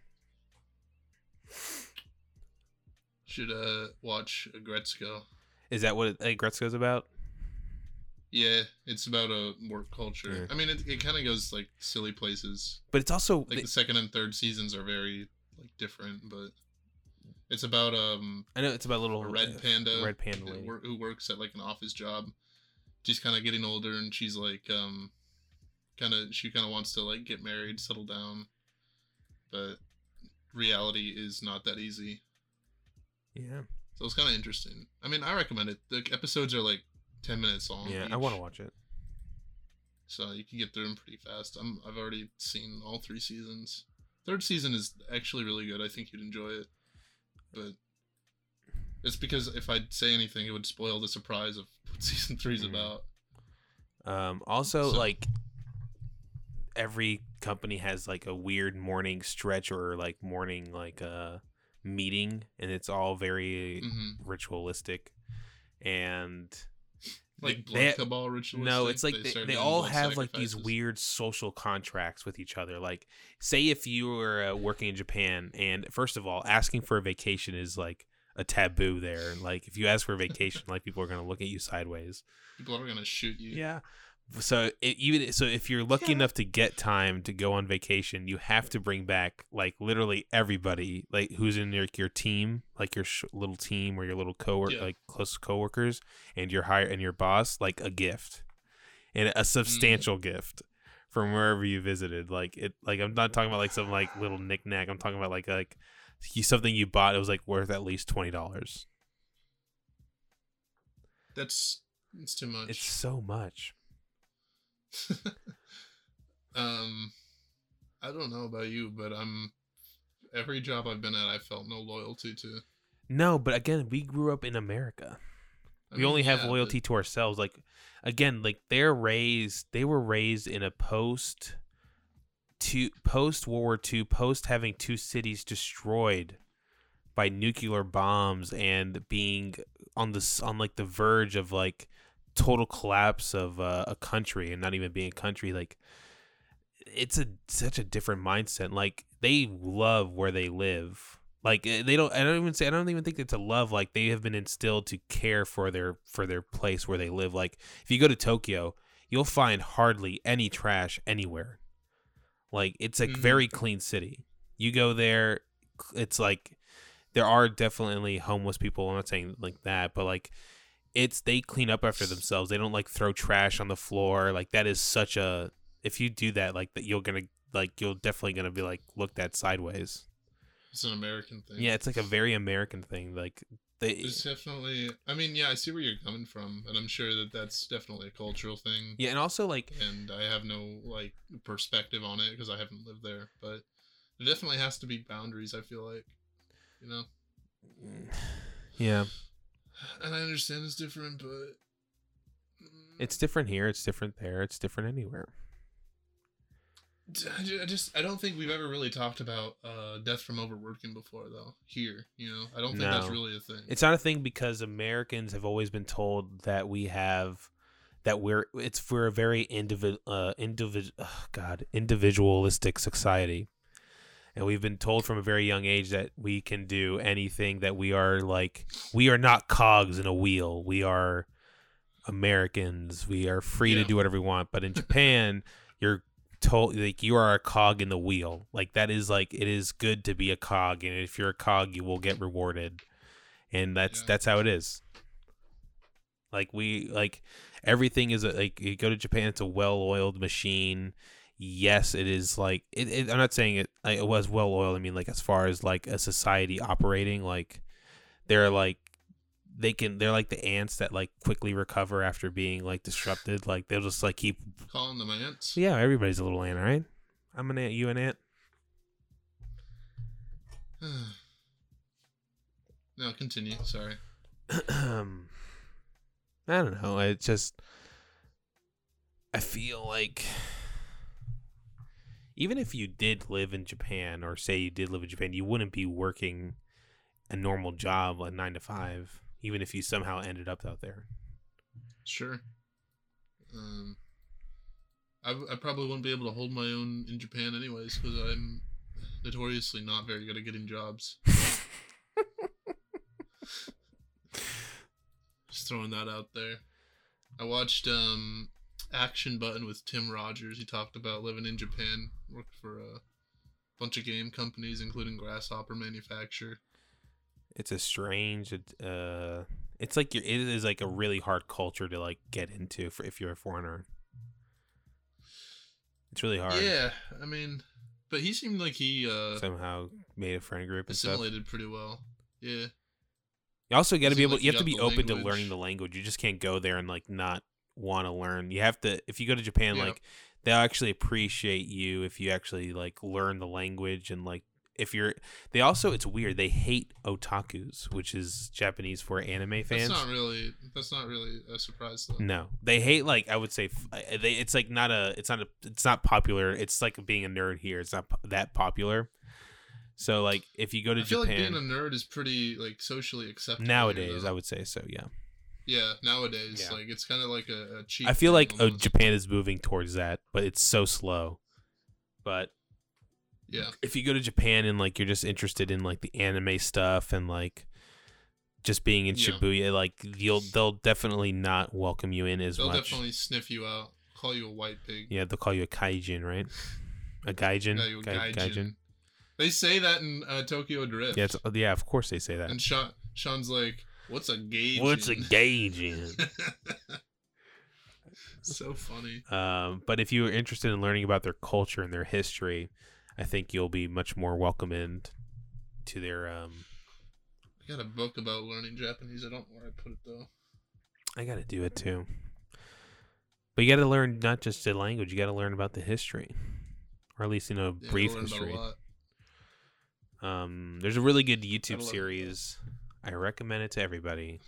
D: Should uh watch Aggretsuko.
C: is that what it, uh, Aggretsuko's about
D: Yeah, it's about a work culture.
C: Yeah.
D: I mean, it, it kind of goes like silly places.
C: but it's also
D: Like the second and third seasons are very like different, but it's about um
C: I know it's about little
D: a red
C: uh,
D: panda,
C: red panda
D: who,
C: lady.
D: who works at like an office job. She's kind of getting older, and she's like um kind of she kind of wants to like get married, settle down, but reality is not that easy.
C: yeah
D: So it's kind of interesting. I mean, I recommend it. The episodes are like ten minutes long.
C: yeah I want to watch it
D: so you can get through them pretty fast. I'm I've already seen all three seasons. Third season is actually really good. I think you'd enjoy it, but it's because if I'd say anything, it would spoil the surprise of what season three's
C: Mhm.
D: about.
C: Um, also,
D: So-
C: like every company has like a weird morning stretch or like morning like uh meeting, and it's all very
D: hmm
C: ritualistic. And
D: Like
C: they-
D: blood
C: they-
D: cabal ritualistic.
C: no, it's like they,
D: start
C: they all have like these weird social contracts with each other. Like, say if you were uh, working in Japan, and first of all, asking for a vacation is like a taboo there. Like, if you ask for a vacation, like people are gonna look at you sideways.
D: People are gonna shoot you.
C: Yeah. So it, even so, if you're lucky enough to get time to go on vacation, you have to bring back like literally everybody, like who's in your your team, like your sh- little team or your little coworker,
D: Yeah.
C: like close coworkers, and your hire and your boss, like a gift, and a mm. substantial gift from wherever you visited. Like it, like I'm not talking about like some like little knickknack. I'm talking about like like you, something you bought. It was like worth at least twenty dollars.
D: That's it's too much.
C: It's so much.
D: um, I don't know about you, but I'm every job I've been at, I felt no loyalty to.
C: No, but again, we grew up in America.
D: I
C: we
D: mean,
C: only have
D: yeah, but-
C: loyalty to ourselves like again like they're raised they were raised in a post to post world war ii post having two cities destroyed by nuclear bombs and being on this on like the verge of like total collapse of uh, a country and not even being a country like it's a such a different mindset like they love where they live like eh, they don't i don't even say i don't even think it's a love like they have been instilled to care for their for their place where they live like if you go to tokyo you'll find hardly any trash anywhere like it's a
D: Mhm.
C: very clean city you go there it's like there are definitely homeless people i'm not saying like that but like it's they clean up after themselves they don't like throw trash on the floor like that is such a if you do that like that you're gonna like you're definitely gonna be like looked at sideways
D: It's an American thing.
C: yeah, it's like a very American thing. Like they,
D: It's definitely. I mean, yeah, I see where you're coming from, and I'm sure that that's definitely a cultural thing.
C: yeah, and also like
D: And I have no like perspective on it because I haven't lived there, but there definitely has to be boundaries. I feel like, you know,
C: yeah,
D: and I understand it's different, but mm,
C: it's different here. It's different there. It's different anywhere.
D: I just I don't think we've ever really talked about uh, death from overworking before, though. Here, you know, I don't think that's really a thing.
C: It's not a thing because Americans have always been told that we have that we're it's we're a very individual uh individ God individualistic society. And we've been told from a very young age that we can do anything that we are like we are not cogs in a wheel. We are Americans. We are free to do whatever we want. But in Japan, you're told like you are a cog in the wheel. Like that is like it is good to be a cog and if you're a cog you will get rewarded. and that's
D: Yeah.
C: that's how it is. Like we like everything is a, like you go to Japan, it's a well-oiled machine. Yes, it is like it, it, I'm not saying it like, it was well-oiled. I mean, like as far as like a society operating, like they're like they can they're like the ants that like quickly recover after being like disrupted. Like they'll just like keep
D: Calling them ants.
C: yeah, everybody's a little ant, right? I'm an ant, you an ant.
D: no, continue. Sorry.
C: um, I don't know. It's just I feel like even if you did live in Japan, or say you did live in Japan, you wouldn't be working a normal job, like nine to five, even if you somehow ended up out there.
D: Sure. Um, I, I probably wouldn't be able to hold my own in Japan anyways because I'm notoriously not very good at getting jobs. Just throwing that out there. I watched um Action Button with Tim Rogers. He talked about living in Japan, worked for a bunch of game companies, including Grasshopper Manufacture.
C: It's a strange. Uh, it's like you're, it is like a really hard culture to like get into for if you're a foreigner. It's really hard.
D: Yeah, I mean, but he seemed like he uh
C: Somehow made a friend group and stuff.
D: assimilated pretty well. Yeah.
C: You also got to be able.
D: like
C: you have to be open to learning the language. You just can't go there and like not want to learn. You have to. If you go to Japan,
D: Yeah.
C: like they'll actually appreciate you if you actually like learn the language and like if you're. They also it's weird. They hate otakus, which is Japanese for anime fans.
D: That's not really. That's not really a surprise though.
C: No, they hate like I would say they. It's like not a. It's not a. It's not popular. It's like being a nerd here. It's not that popular. So like if you go to
D: I feel
C: Japan
D: like being a nerd is pretty like socially acceptable
C: nowadays,
D: though.
C: I would say so. Yeah.
D: Yeah, nowadays,
C: Yeah.
D: like it's kind of like a, a cheap.
C: I feel like
D: almost.
C: Japan is moving towards that, but it's so slow. But
D: Yeah,
C: if you go to Japan and like you're just interested in like the anime stuff and like just being in
D: Yeah.
C: Shibuya, like you'll they'll definitely not welcome you in as well.
D: they'll
C: much.
D: definitely sniff you out, call you a white pig.
C: Yeah, they'll call you a kaijin, right? A gaijin.
D: Yeah, you a
C: Gai-
D: gaijin. They say that in uh, Tokyo Drift.
C: Yeah, yeah, of course they say that.
D: and Sean, Sean's like, "What's a gauge?"
C: What's a gaijin?
D: so funny.
C: um, but if you're interested in learning about their culture and their history, I think you'll be much more welcome in to their um,
D: I got a book about learning Japanese. I don't know where I put it though.
C: I got to do it too. But you got to learn not just the language, you got to learn about the history, or at least you know
D: Yeah,
C: brief history. Um, there's a really good YouTube series. I recommend it to everybody.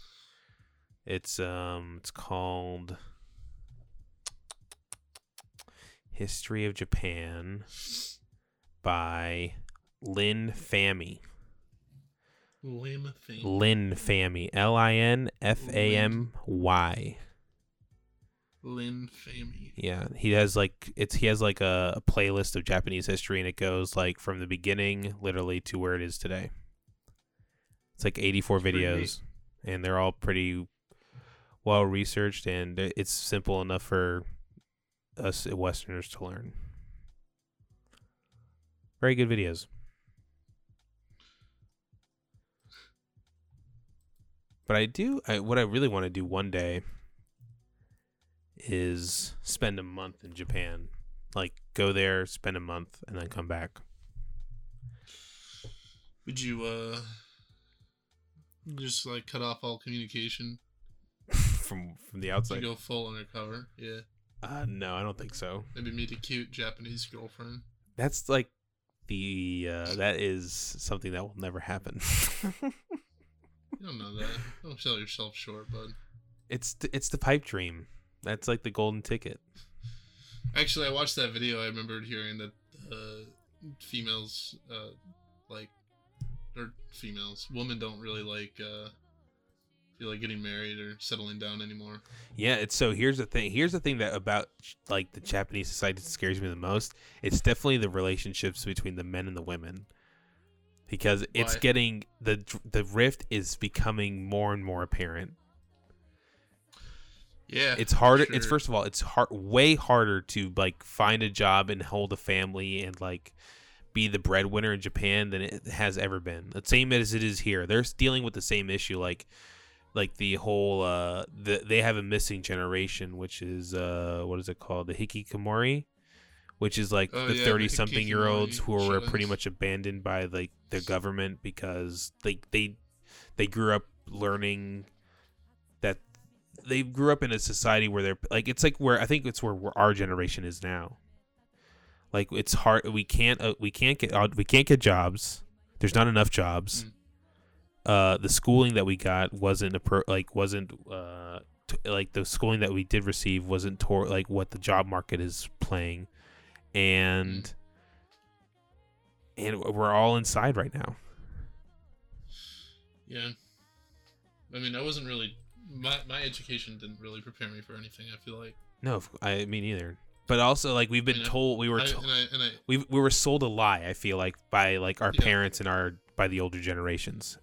C: It's um, it's called History of Japan by Linfamy.
D: Lim thing.
C: Linfamy. L I N F A M Y.
D: Lin Fami.
C: Yeah, he has like it's he has like a, a playlist of Japanese history, and it goes like from the beginning, literally, to where it is today. It's like eighty four
D: pretty
C: videos, and they're all pretty well researched, and it's simple enough for us Westerners to learn. Very good videos. But I do I what I really want to do one day is spend a month in Japan. Like go there, spend a month and then come back.
D: Would you uh just like cut off all communication?
C: from from the outside.
D: you go full undercover? Yeah.
C: Uh no, I don't think so.
D: Maybe meet a cute Japanese girlfriend.
C: That's like the uh that is something that will never happen.
D: You don't know that. Don't sell yourself short, bud.
C: it's th- it's the pipe dream. That's like the golden ticket.
D: Actually, I watched that video. I remembered hearing that uh, females, uh, like, or females, women don't really like uh, feel like getting married or settling down anymore.
C: Yeah, it's so here's the thing. Here's the thing that about like the Japanese society that scares me the most. It's definitely the relationships between the men and the women. Because it's
D: Why?
C: getting the the rift is becoming more and more apparent.
D: Yeah,
C: It's harder. It's first of all, it's hard, way harder to like find a job and hold a family and like be the breadwinner in Japan than it has ever been. The same as it is here. They're dealing with the same issue, like like the whole uh the, they have a missing generation, which is uh what is it called, the hikikomori, which is like
D: Oh,
C: the
D: yeah,
C: thirty something year olds who were pretty much abandoned by like the government because they they they grew up learning that they grew up in a society where they're like it's like where I think it's where, where our generation is now. Like it's hard we can't uh, we can't get uh, we can't get jobs. There's not enough jobs.
D: Mm.
C: Uh, the schooling that we got wasn't a pro- like wasn't uh t- like the schooling that we did receive wasn't tor- like what the job market is playing, and and we're all inside right now.
D: Yeah. I mean, I wasn't really my my education didn't really prepare me for anything. I feel like.
C: No, I mean either. But also, like we've been told, we were
D: I,
C: told,
D: and I and I
C: we we were sold a lie. I feel like by like our
D: Yeah.
C: parents and our by the older generations.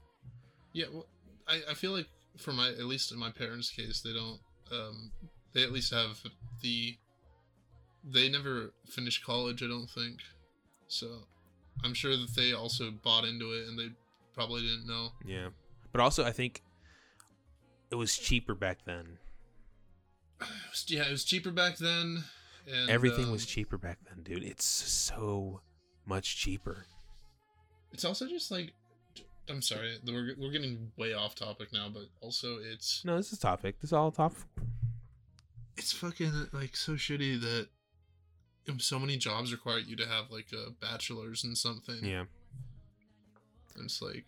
D: yeah. Well, I I feel like for my at least in my parents' case, they don't. Um, they at least have the. They never finished college. I don't think. So, I'm sure that they also bought into it, and they probably didn't know.
C: Yeah, but also I think it was cheaper back then.
D: Yeah, it was cheaper back then. And,
C: Everything
D: um,
C: was cheaper back then, dude. It's so much cheaper.
D: It's also just like, I'm sorry, we're we're getting way off topic now, but also it's
C: No, this is topic. This is all topic.
D: it's fucking like so shitty that so many jobs require you to have like a bachelor's in something.
C: Yeah,
D: And it's like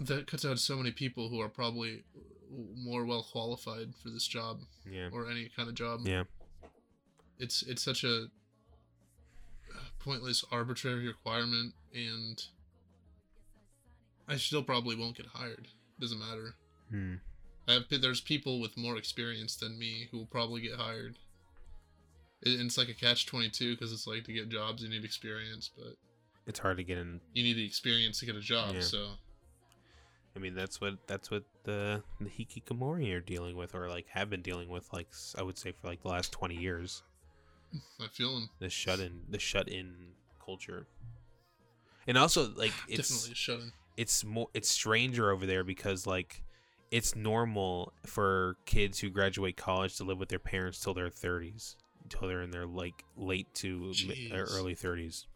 D: that cuts out so many people who are probably more well qualified for this job
C: yeah,
D: or any kind of job.
C: yeah.
D: It's it's such a pointless arbitrary requirement and I still probably won't get hired. Doesn't matter.
C: Hmm.
D: I have there's people with more experience than me who will probably get hired. It, and it's like a catch twenty two because it's like to get jobs you need experience, but
C: It's hard to get in.
D: you need the experience to get a job.
C: Yeah.
D: So
C: I mean, that's what that's what the the hikikomori are dealing with, or like have been dealing with, like I would say for like the last twenty years.
D: I feel them
C: The shut in, the shut in culture, and also like it's it's more it's stranger over there because like it's normal for kids who graduate college to live with their parents till their 30s until they're in their like late to mi- or
D: uh,
C: early 30s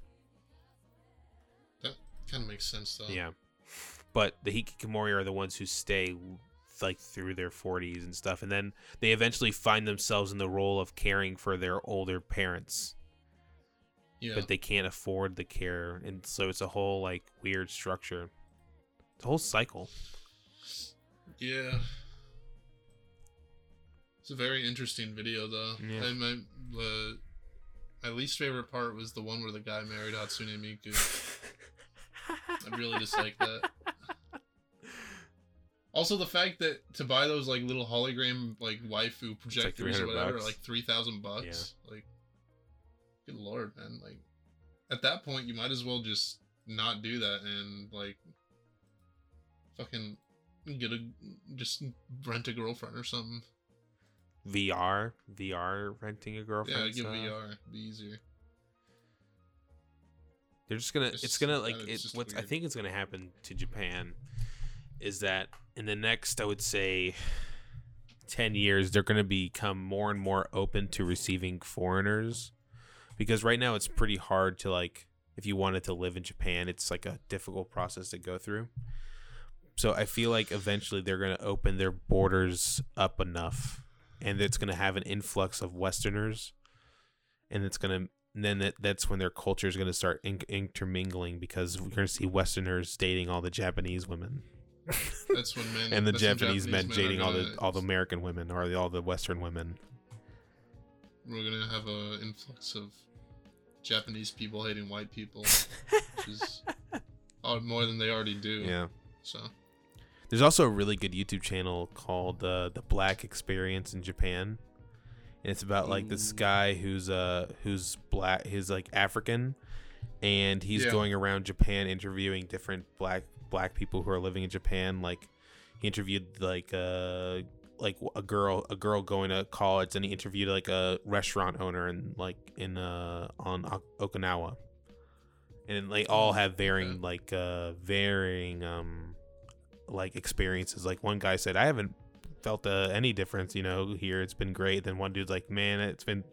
D: That kind of makes sense though.
C: yeah. But the hikikomori are the ones who stay like through their 40s and stuff and then they eventually find themselves in the role of caring for their older parents
D: Yeah.
C: but they can't afford the care and so it's a whole like weird structure it's a whole cycle
D: Yeah. It's a very interesting video, though.
C: Yeah.
D: And my my least favorite part was the one where the guy married Hatsune Miku. I really dislike that. Also, the fact that to buy those like little hologram like waifu projectors or whatever,
C: bucks.
D: like three thousand bucks. Like, good lord, man! Like, at that point, you might as well just not do that and like, fucking get a just rent a girlfriend or something.
C: VR, VR renting a girlfriend.
D: yeah, give. VR be easier.
C: They're just gonna.
D: It's
C: It's, gonna like
D: it's
C: it.
D: just
C: What's I think it's gonna happen to Japan is that in the next, I would say, ten years, they're gonna become more and more open to receiving foreigners, because right now it's pretty hard to like if you wanted to live in Japan, it's like a difficult process to go through. So I feel like eventually they're gonna open their borders up enough, and it's gonna have an influx of Westerners, and it's gonna and then that, that's when their culture is going to start in- intermingling because we're going to see Westerners dating all the Japanese women,
D: That's when men
C: and the
D: when
C: Japanese, men dating all the all the American women or the, all the Western women.
D: We're gonna have a influx of Japanese people hating white people, which is more than they already do.
C: Yeah.
D: So
C: There's also a really good YouTube channel called uh, the Black Experience in Japan. And it's about like this guy who's uh who's black, he's like African, and he's
D: Yeah.
C: going around Japan interviewing different black black people who are living in Japan. Like he interviewed like uh like a girl a girl going to college, and he interviewed like a restaurant owner and like in uh on Ok- Okinawa. and they all have varying like uh varying um like experiences. Like one guy said, I haven't felt uh, any difference, you know, here. It's been great. Then one dude's like, man, it's been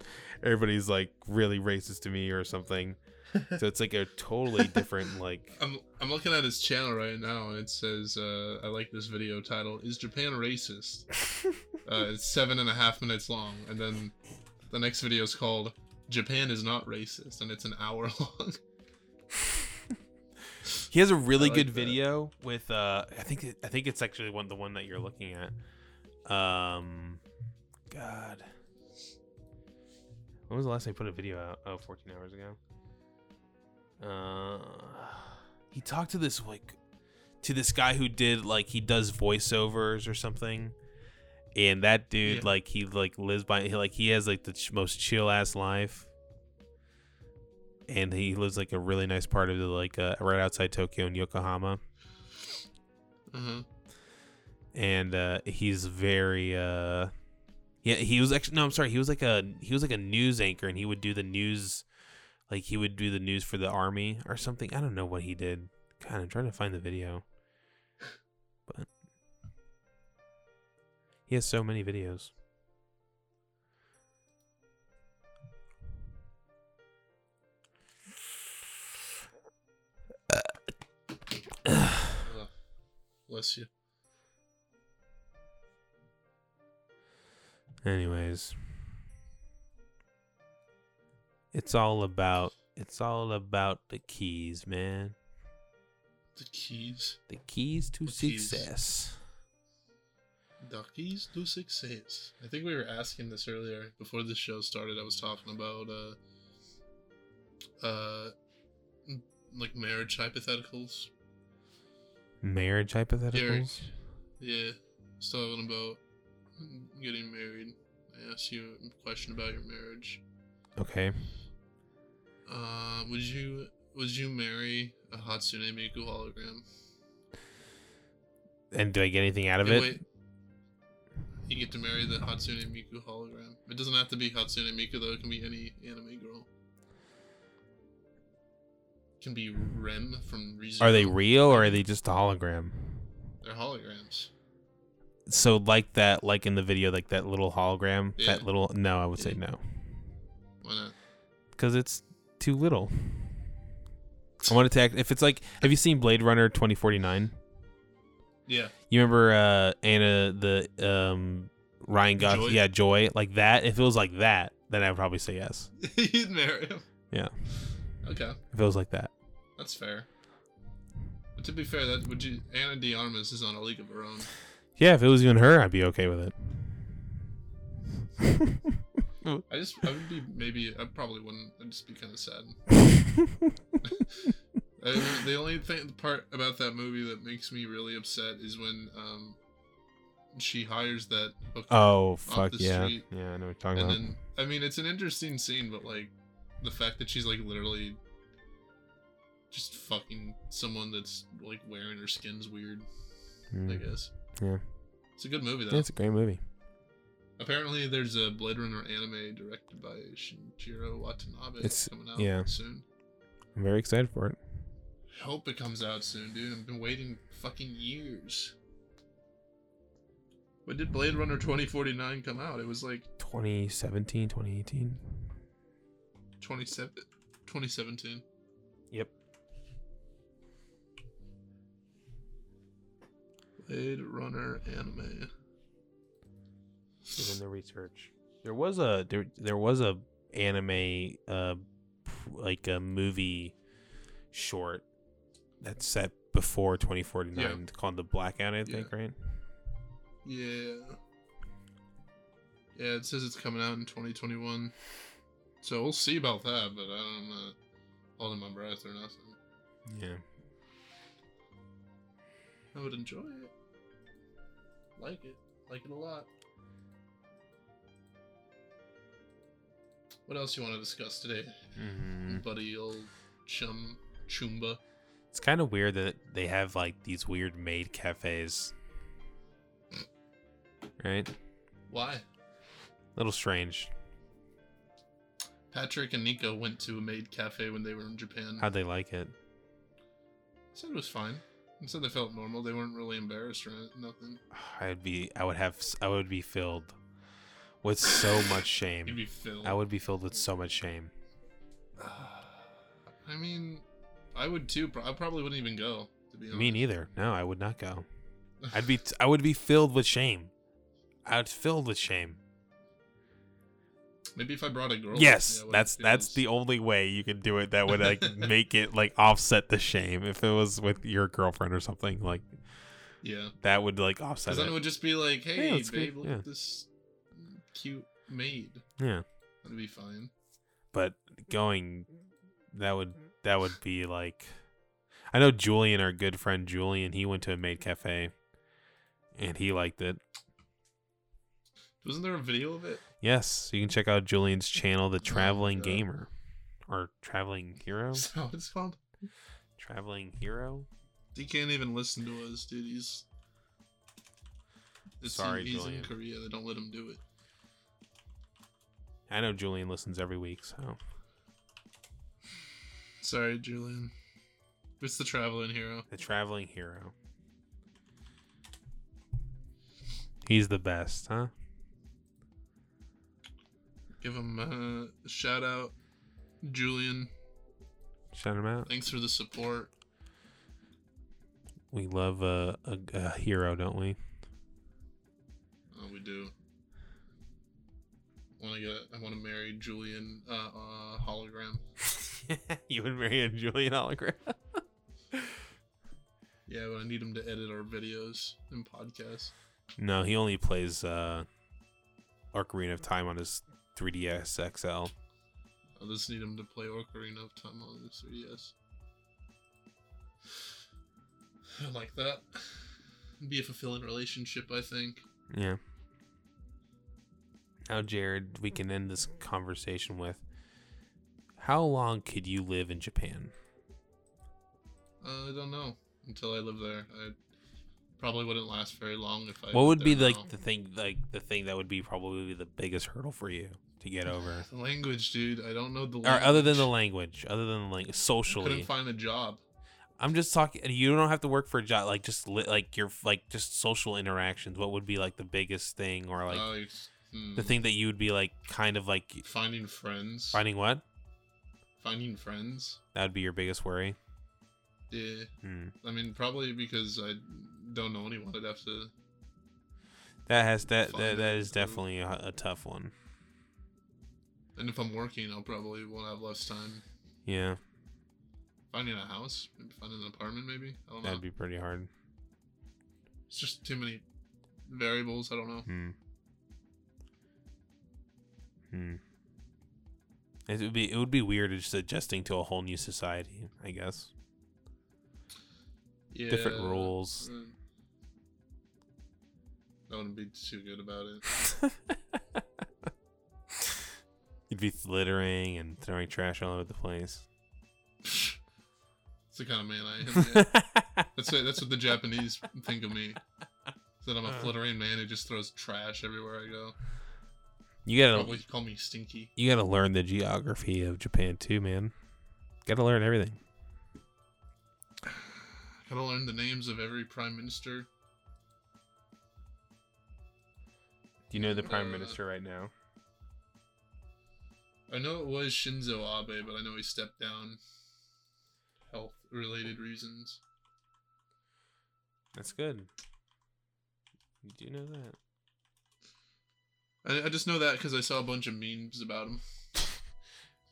C: everybody's like really racist to me or something. So it's like a totally different like
D: I'm I'm looking at his channel right now, and it says uh, I like this video title. Is Japan racist? uh, it's seven and a half minutes long, and then the next video is called Japan is not racist, and it's an hour long.
C: He has a really
D: like
C: good
D: that.
C: video with uh I think it, I think it's actually one the one that you're looking at. Um god. When was the last time he put a video out? Oh, 14 hours ago. Uh he talked to this like to this guy who did like he does voiceovers or something. And that dude
D: Yeah.
C: like he like lives by he like he has like the ch- most chill ass life and he lives like a really nice part of the like uh, right outside Tokyo in Yokohama,
D: Uh-huh.
C: and uh, he's very uh, yeah he was actually no I'm sorry he was like a he was like a news anchor and he would do the news like he would do the news for the army or something. I don't know what he did. God I'm trying to find the video. But he has so many videos.
D: Bless you.
C: Anyways, it's all about it's all about the keys, man.
D: The keys.
C: The keys to
D: The keys.
C: success.
D: The keys to success. I think we were asking this earlier before the show started. I was talking about uh, uh, like marriage hypotheticals.
C: Marriage hypotheticals.
D: Yeah, I was talking about getting married. I asked you a question about your marriage.
C: Okay.
D: Uh, would you would you marry a Hatsune Miku hologram?
C: And do I get anything out of
D: Hey,
C: it?
D: wait. You get to marry the Hatsune Miku hologram. It doesn't have to be Hatsune Miku though. It can be any anime girl. It can be Rem from ReZero.
C: Are they real or are they just a hologram?
D: They're holograms.
C: So like that, like in the video, like that little hologram,
D: Yeah.
C: that little. No, I would say no,
D: Why not?
C: because it's too little. I want to act. If it's like, have you seen Blade Runner twenty forty nine?
D: Yeah.
C: You remember uh Anna the um Ryan Gosling? Yeah, Joy. Like that. If it was like that, then I would probably say yes.
D: You'd marry him.
C: Yeah.
D: Okay,
C: If it was like that.
D: that's fair. But to be fair, that would you Ana de Armas is on a league of her own.
C: Yeah, if it was even her, I'd be okay with it.
D: I just I would be maybe I probably wouldn't. I'd just be kind of sad. I, the only thing the part about that movie that makes me really upset is when um she hires that hooker
C: oh fuck
D: the
C: yeah,
D: street.
C: yeah. I know what you're talking
D: and
C: about.
D: then I mean it's an interesting scene, but like the fact that she's like literally just fucking someone that's like wearing her skin's weird. I
C: Mm,
D: guess
C: yeah,
D: it's a good movie though.
C: Yeah, it's a great movie.
D: Apparently, there's a Blade Runner anime directed by Shinichiro Watanabe
C: It's-
D: coming out
C: yeah.
D: soon.
C: I'm very excited for it.
D: I hope it comes out soon, dude. I've been waiting fucking years. When did Blade Runner 2049 come out? It was like
C: 2017, 2018.
D: 27, 2017.
C: Yep.
D: Blade Runner anime.
C: Doing the research. There was a there there was a anime uh like a movie short that's set before 2049
D: Yeah.
C: Called The Blackout, I think, right?
D: Yeah. Yeah, it says it's coming out in 2021. So we'll see about that, but I don't know. Holding my breath or nothing.
C: Yeah.
D: I would enjoy it. Like it. Like it a lot. What else you want to discuss today,
C: hmm
D: buddy? Old chum chumba.
C: It's kind of weird that they have like these weird maid cafes. Right?
D: Why?
C: A little strange.
D: Patrick and Nico went to a maid cafe when they were in Japan.
C: How'd they like it?
D: said it was fine. They said they felt normal. They weren't really embarrassed or nothing.
C: I'd be. I would have. I would be filled with so much shame. I would be filled with so much shame.
D: I mean, I would too. I probably wouldn't even go. To be honest.
C: Me neither. No, I would not go. I'd be. T- I would be filled with shame. I would filled with shame.
D: Maybe if I brought a girl.
C: Yes,
D: yeah,
C: that's that's the only way you can do it. That would like make it like offset the shame. If it was with your girlfriend or something, like
D: Yeah.
C: that would like offset
D: Because then it
C: it.
D: would just be like, hey,
C: go-
D: babe, look
C: yeah.
D: at this cute maid.
C: Yeah,
D: That'd be fine.
C: but going, that would that would be like. I know Julian, our good friend Julian, he went to a maid cafe, and he liked it.
D: Wasn't there a video of it?
C: Yes, you can check out Julian's oh channel, The Traveling. Gamer, or Traveling Hero.
D: Is that what it's called?
C: Traveling Hero.
D: He can't even listen to us, dude. He's.
C: Sorry,
D: he's
C: Julian.
D: in Korea. They don't let him do it.
C: I know Julian listens every week, so
D: Sorry, Julian. It's the traveling hero.
C: The Traveling Hero. He's the best, huh?
D: Give him a shout out, Julian.
C: Shout him out.
D: Thanks for the support.
C: We love a, a, a hero, don't we?
D: Oh, we do. Want to get? I want to marry Julian uh, uh, hologram.
C: you would marry a Julian hologram.
D: Yeah, but I need him to edit our videos and podcasts.
C: no, he only plays uh, Ocarina of Time on his 3DS XL.
D: I just need him to play Ocarina of Time on his 3DS. I like that. Be a fulfilling relationship, I think.
C: Yeah. Now, Jared, we can end this conversation with how long could you live in Japan?
D: Uh, I don't know until I live there. I probably wouldn't last very long if I.
C: What would be
D: there
C: like
D: now.
C: the thing, like the thing that would be probably the biggest hurdle for you to get over,
D: The language, dude. I don't know the Language.
C: or other than the language, other than the language,
D: Couldn't
C: socially?
D: find a job.
C: I'm just talking. You don't have to work for a job. Like just li- like your like just social interactions. What would be like the biggest thing, or like
D: Uh, hmm,
C: the thing that you would be like kind of like
D: Finding friends.
C: finding what?
D: Finding friends.
C: That would be your biggest worry.
D: Yeah.
C: Hmm.
D: I mean, probably because I don't know anyone. I'd have to.
C: That has that that, that is definitely a, a tough one.
D: And if I'm working, I'll probably won't have less time.
C: Yeah,
D: Finding a house, maybe finding an apartment, maybe. I don't know.
C: that'd be pretty hard.
D: It's just too many variables. I don't know.
C: Hmm. Hmm. It would be it would be weird just adjusting to a whole new society. I guess.
D: Yeah.
C: Different rules.
D: uh, I wouldn't be too good about it.
C: You'd be littering and throwing trash all over the place.
D: That's the kind of man I am. Yeah. that's what, that's what the Japanese think of me. That I'm a flittering man who just throws trash everywhere I go.
C: You gotta
D: Probably call me stinky.
C: you gotta learn the geography of Japan too, man. Gotta learn everything.
D: Gotta learn the names of every prime minister.
C: Do you know the prime
D: Uh,
C: minister right now?
D: I know it was Shinzo Abe, but I know he stepped down. Health related reasons.
C: That's good. You do know that.
D: I, I just know that because I saw a bunch of memes about him.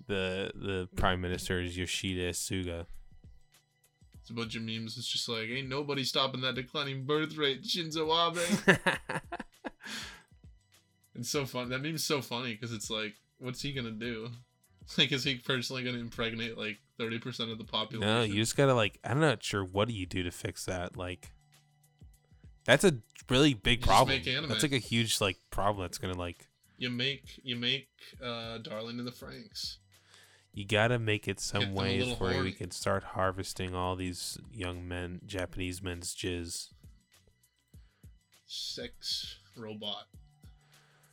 C: The the prime minister is Yoshida Suga.
D: It's a bunch of memes. It's just like, ain't nobody stopping that declining birth rate, Shinzo Abe. it's so fun. That meme's so funny because it's like, what's he gonna do? Like, is he personally gonna impregnate like thirty percent of the population?
C: no, you just gotta like I'm not sure what do you do to fix that. Like that's a really big
D: You
C: problem. That's like a huge like problem that's gonna like
D: You make you make uh, Darling in the Franxx.
C: you gotta make it some ways where we can start harvesting all these young men Japanese men's jizz.
D: Sex robot.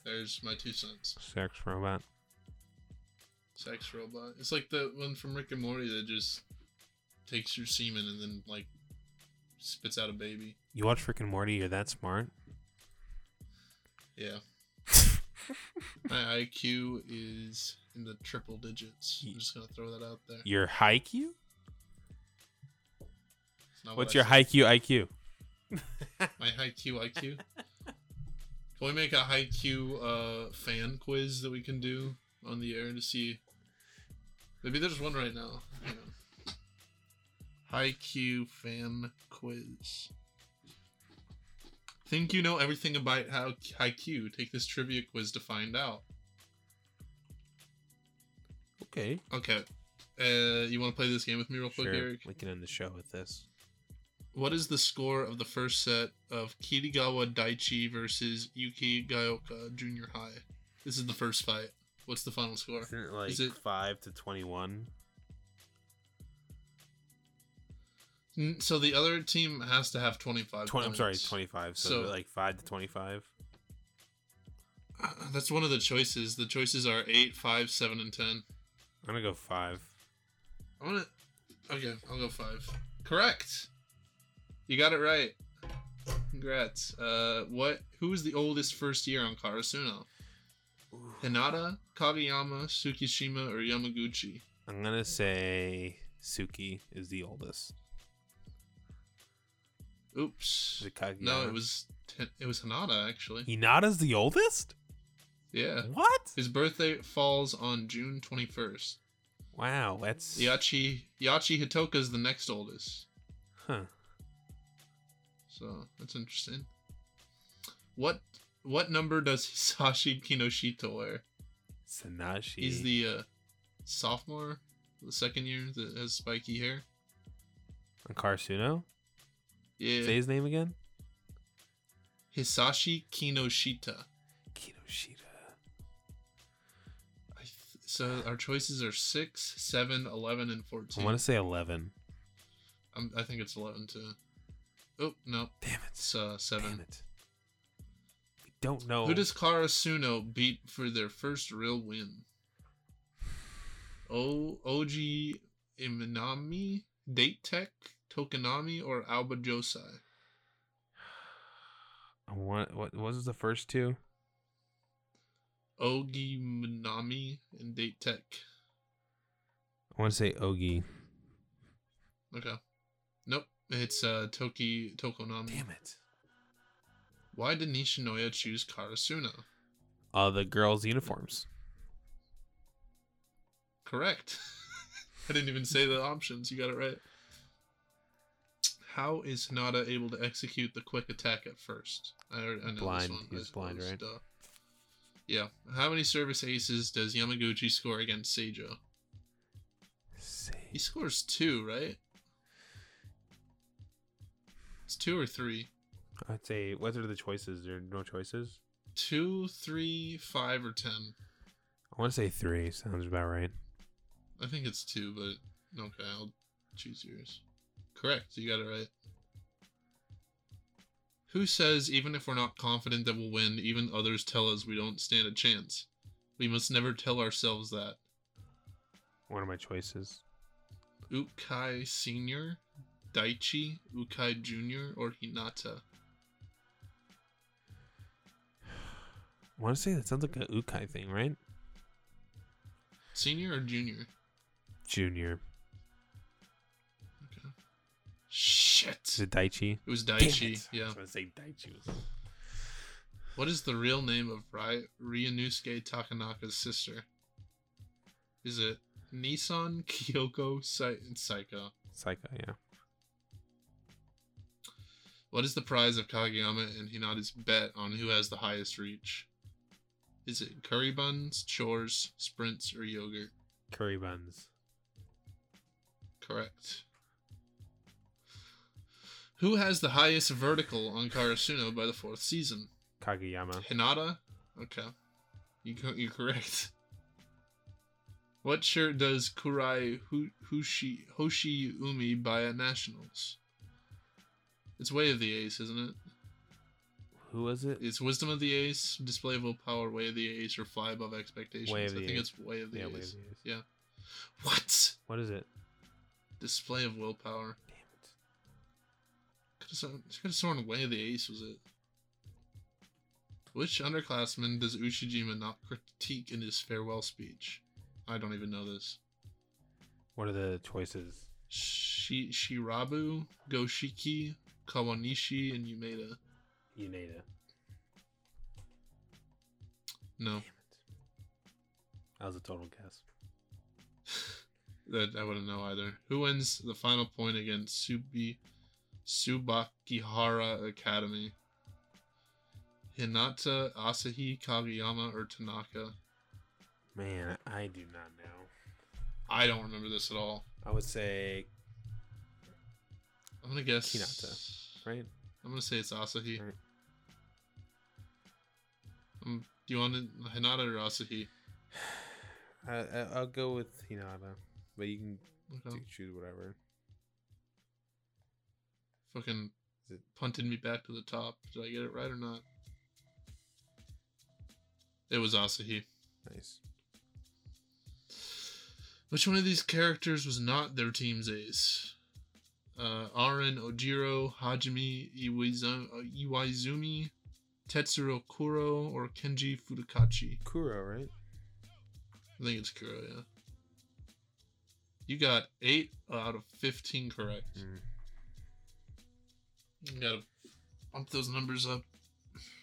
D: There's my two cents.
C: Sex robot.
D: Sex robot. It's like the one from Rick and Morty that just takes your semen and then like spits out a baby.
C: You watch Rick and Morty? You're that smart?
D: Yeah. My IQ is in the triple digits. I'm just gonna throw that out there.
C: Your?
D: It's not
C: What's
D: what
C: your
D: said.
C: Haikyuu IQ?
D: My Haikyuu IQ. Can we make a Haikyuu uh, fan quiz that we can do on the air to see? Maybe there's one right now. Hang on. Haikyuu fan quiz. Think you know everything about how Haikyuu? Take this trivia quiz to find out.
C: Okay.
D: Okay. Uh, you want to play this game with me real quick,
C: Sure.
D: Eric?
C: We can end the show with this.
D: What is the score of the first set of Kitagawa Daiichi versus Yuki Gaoka Junior High? This is the first fight. What's the final score?
C: Isn't it like
D: Is it-
C: five to twenty-one?
D: So the other team has to have 25
C: Twenty. I'm sorry, twenty-five. So,
D: So-
C: like five to twenty-five.
D: Uh, That's one of the choices. The choices are 8, 5, 7, and 10.
C: I'm gonna go five.
D: I want to. Okay, I'll go 5. Correct. You got it right. Congrats. Uh, what? Who was the oldest first year on Karasuno? Hinata, Kageyama, Tsukishima, or Yamaguchi?
C: I'm gonna say Tsukki is the oldest.
D: Oops.
C: Is it Kageyama?
D: No, it was it was Hinata actually.
C: Hinata's the oldest.
D: Yeah.
C: What?
D: His birthday falls on June 21st.
C: Wow, that's
D: Yachi Yachi Hitoka's the next oldest.
C: huh.
D: So, that's interesting. What what number does Hisashi Kinoshita wear?
C: Sanashi.
D: He's the uh, sophomore, the second year that has spiky hair.
C: on Karasuno.
D: Yeah.
C: Say his name again.
D: Hisashi Kinoshita.
C: Kinoshita.
D: I th- so our choices are 6, 7, 11, and 14.
C: I want to say eleven.
D: I'm, I think it's 11 too. Oh, no.
C: Damn it!
D: It's uh, 7.
C: Damn it! We don't know.
D: Who does Karasuno beat for their first real win? O Oji Imanami, Date Tech, Tokonami, or Alba Josai?
C: What what was the first two?
D: Ogi Minami and Date Tech.
C: I want to say Ogi.
D: Okay. Nope. It's uh Toki Tokonami.
C: Damn it!
D: Why did Nishinoya choose Karasuno?
C: Uh, the girls' uniforms.
D: Correct. I didn't even say the options. You got it right. How is Hinata able to execute the quick attack at first? I, I know
C: Blind.
D: this one.
C: He's blind, right?
D: Duh. Yeah. How many service aces does Yamaguchi score against Seijo? He scores two, right? It's two or three.
C: I'd say what are the choices? There are no choices.
D: Two, three, five, or ten.
C: I want to say three. Sounds about right.
D: I think it's two, but okay, I'll choose yours. Correct, you got it right. Who says even if we're not confident that we'll win, even others tell us we don't stand a chance? We must never tell ourselves that.
C: One of my choices.
D: Ukai Senior, Daichi, Ukai Junior, or Hinata?
C: I want to say that sounds like a Ukai thing, right?
D: Senior or Junior?
C: Junior.
D: Shit.
C: Is it Daichi?
D: It was Daichi.
C: it. I was gonna say Daichi. Was...
D: What is the real name of Rai- Ryunosuke Takanaka's sister? Is it Nissan Kyoko Sai- Psycho?
C: Psycho, yeah.
D: What is the prize of Kageyama and Hinata's bet on who has the highest reach? Is it curry buns, chores, sprints, or yogurt?
C: Curry buns.
D: Correct. Who has the highest vertical on Karasuno by the fourth season?
C: Kageyama.
D: Hinata? Okay. You, you're correct. What shirt does Kurai Hushi Hoshi Umi buy at Nationals? It's Way of the Ace, isn't it?
C: Who was it?
D: It's Wisdom of the Ace, Display of Willpower, Way of the Ace, or Fly Above Expectations.
C: Way of
D: I think
C: Ace.
D: it's Way of the
C: yeah,
D: Ace.
C: Way of the Ace.
D: Yeah. What?
C: What is it?
D: Display of Willpower. Could have sworn, Way of the Ace was it. Which underclassman does Ushijima not critique in his farewell speech? I don't even know this.
C: What are the choices?
D: Shi- Shirabu, Goshiki, Kawanishi, and Yumeda.
C: Uneda.
D: No,
C: Damn it. That was a total guess.
D: that I wouldn't know either. Who wins the final point against Subi Tsubakihara Academy? Hinata, Asahi, Kageyama, or Tanaka?
C: Man, I do not know.
D: I don't remember this at all.
C: I would say
D: I'm gonna guess
C: Hinata. right.
D: I'm gonna say it's Asahi.
C: Right.
D: Um, do you want it Hinata or Asahi?
C: I, I I'll go with Hinata, but you can
D: Okay.
C: choose whatever.
D: Fucking punted me back to the top. Did I get it right or not? It was Asahi.
C: Nice.
D: Which one of these characters was not their team's ace? Uh, Aran Ojiro, Hajime uh, Iwaizumi, Tetsuro Kuroo, or Kenji Futakuchi?
C: Kuroo, right?
D: I think it's Kuroo, yeah. You got 8 out of 15 correct.
C: Mm.
D: You gotta bump those numbers up.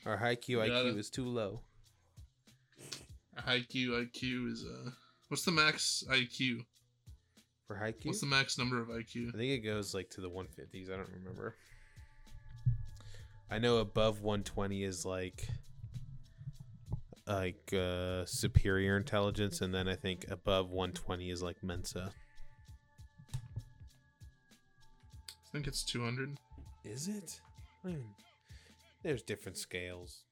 C: Our high Q IQ is too low.
D: High Q IQ is, uh, what's the max IQ?
C: For high Q,
D: What's the max number of IQ?
C: I think it goes like to the 150s. I don't remember. I know above 120 is like like uh superior intelligence and then I think above 120 is like Mensa.
D: I think it's 200.
C: Is it? I mean, there's different scales.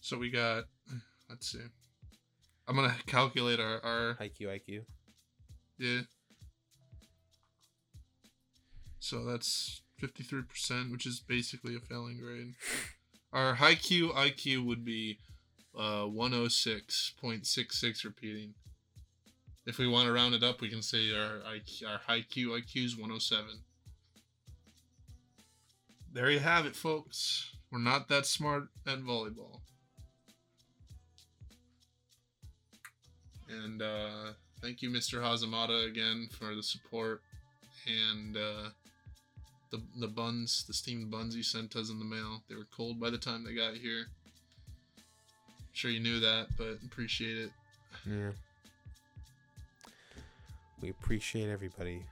D: So we got, let's see. I'm gonna calculate our, our
C: High Q IQ.
D: yeah. So that's 53%, which is basically a failing grade. Our high Q IQ would be uh, 106.66 repeating. If we want to round it up, we can say our IQ, our high Q IQ is 107. There you have it, folks. We're not that smart at volleyball. And uh, thank you, Mr. Hazamada, again for the support and uh, the the buns, the steamed buns you sent us in the mail. They were cold by the time they got here. sure you knew that, but appreciate it.
C: Yeah. We appreciate everybody.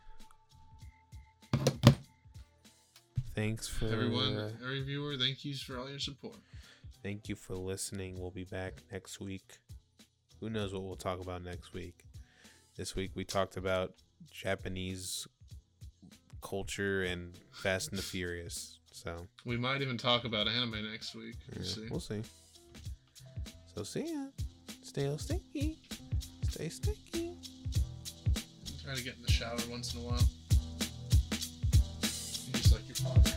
C: Thanks for
D: Everyone, every viewer, thank you for all your support.
C: Thank you for listening. We'll be back next week. Who knows what we'll talk about next week? This week we talked about Japanese culture and Fast and the Furious. So
D: We might even talk about anime next week. We'll
C: yeah,
D: see.
C: we'll see. So see ya. Stay stinky. Stay stinky.
D: Try to get in the shower once in a while. Just like your father.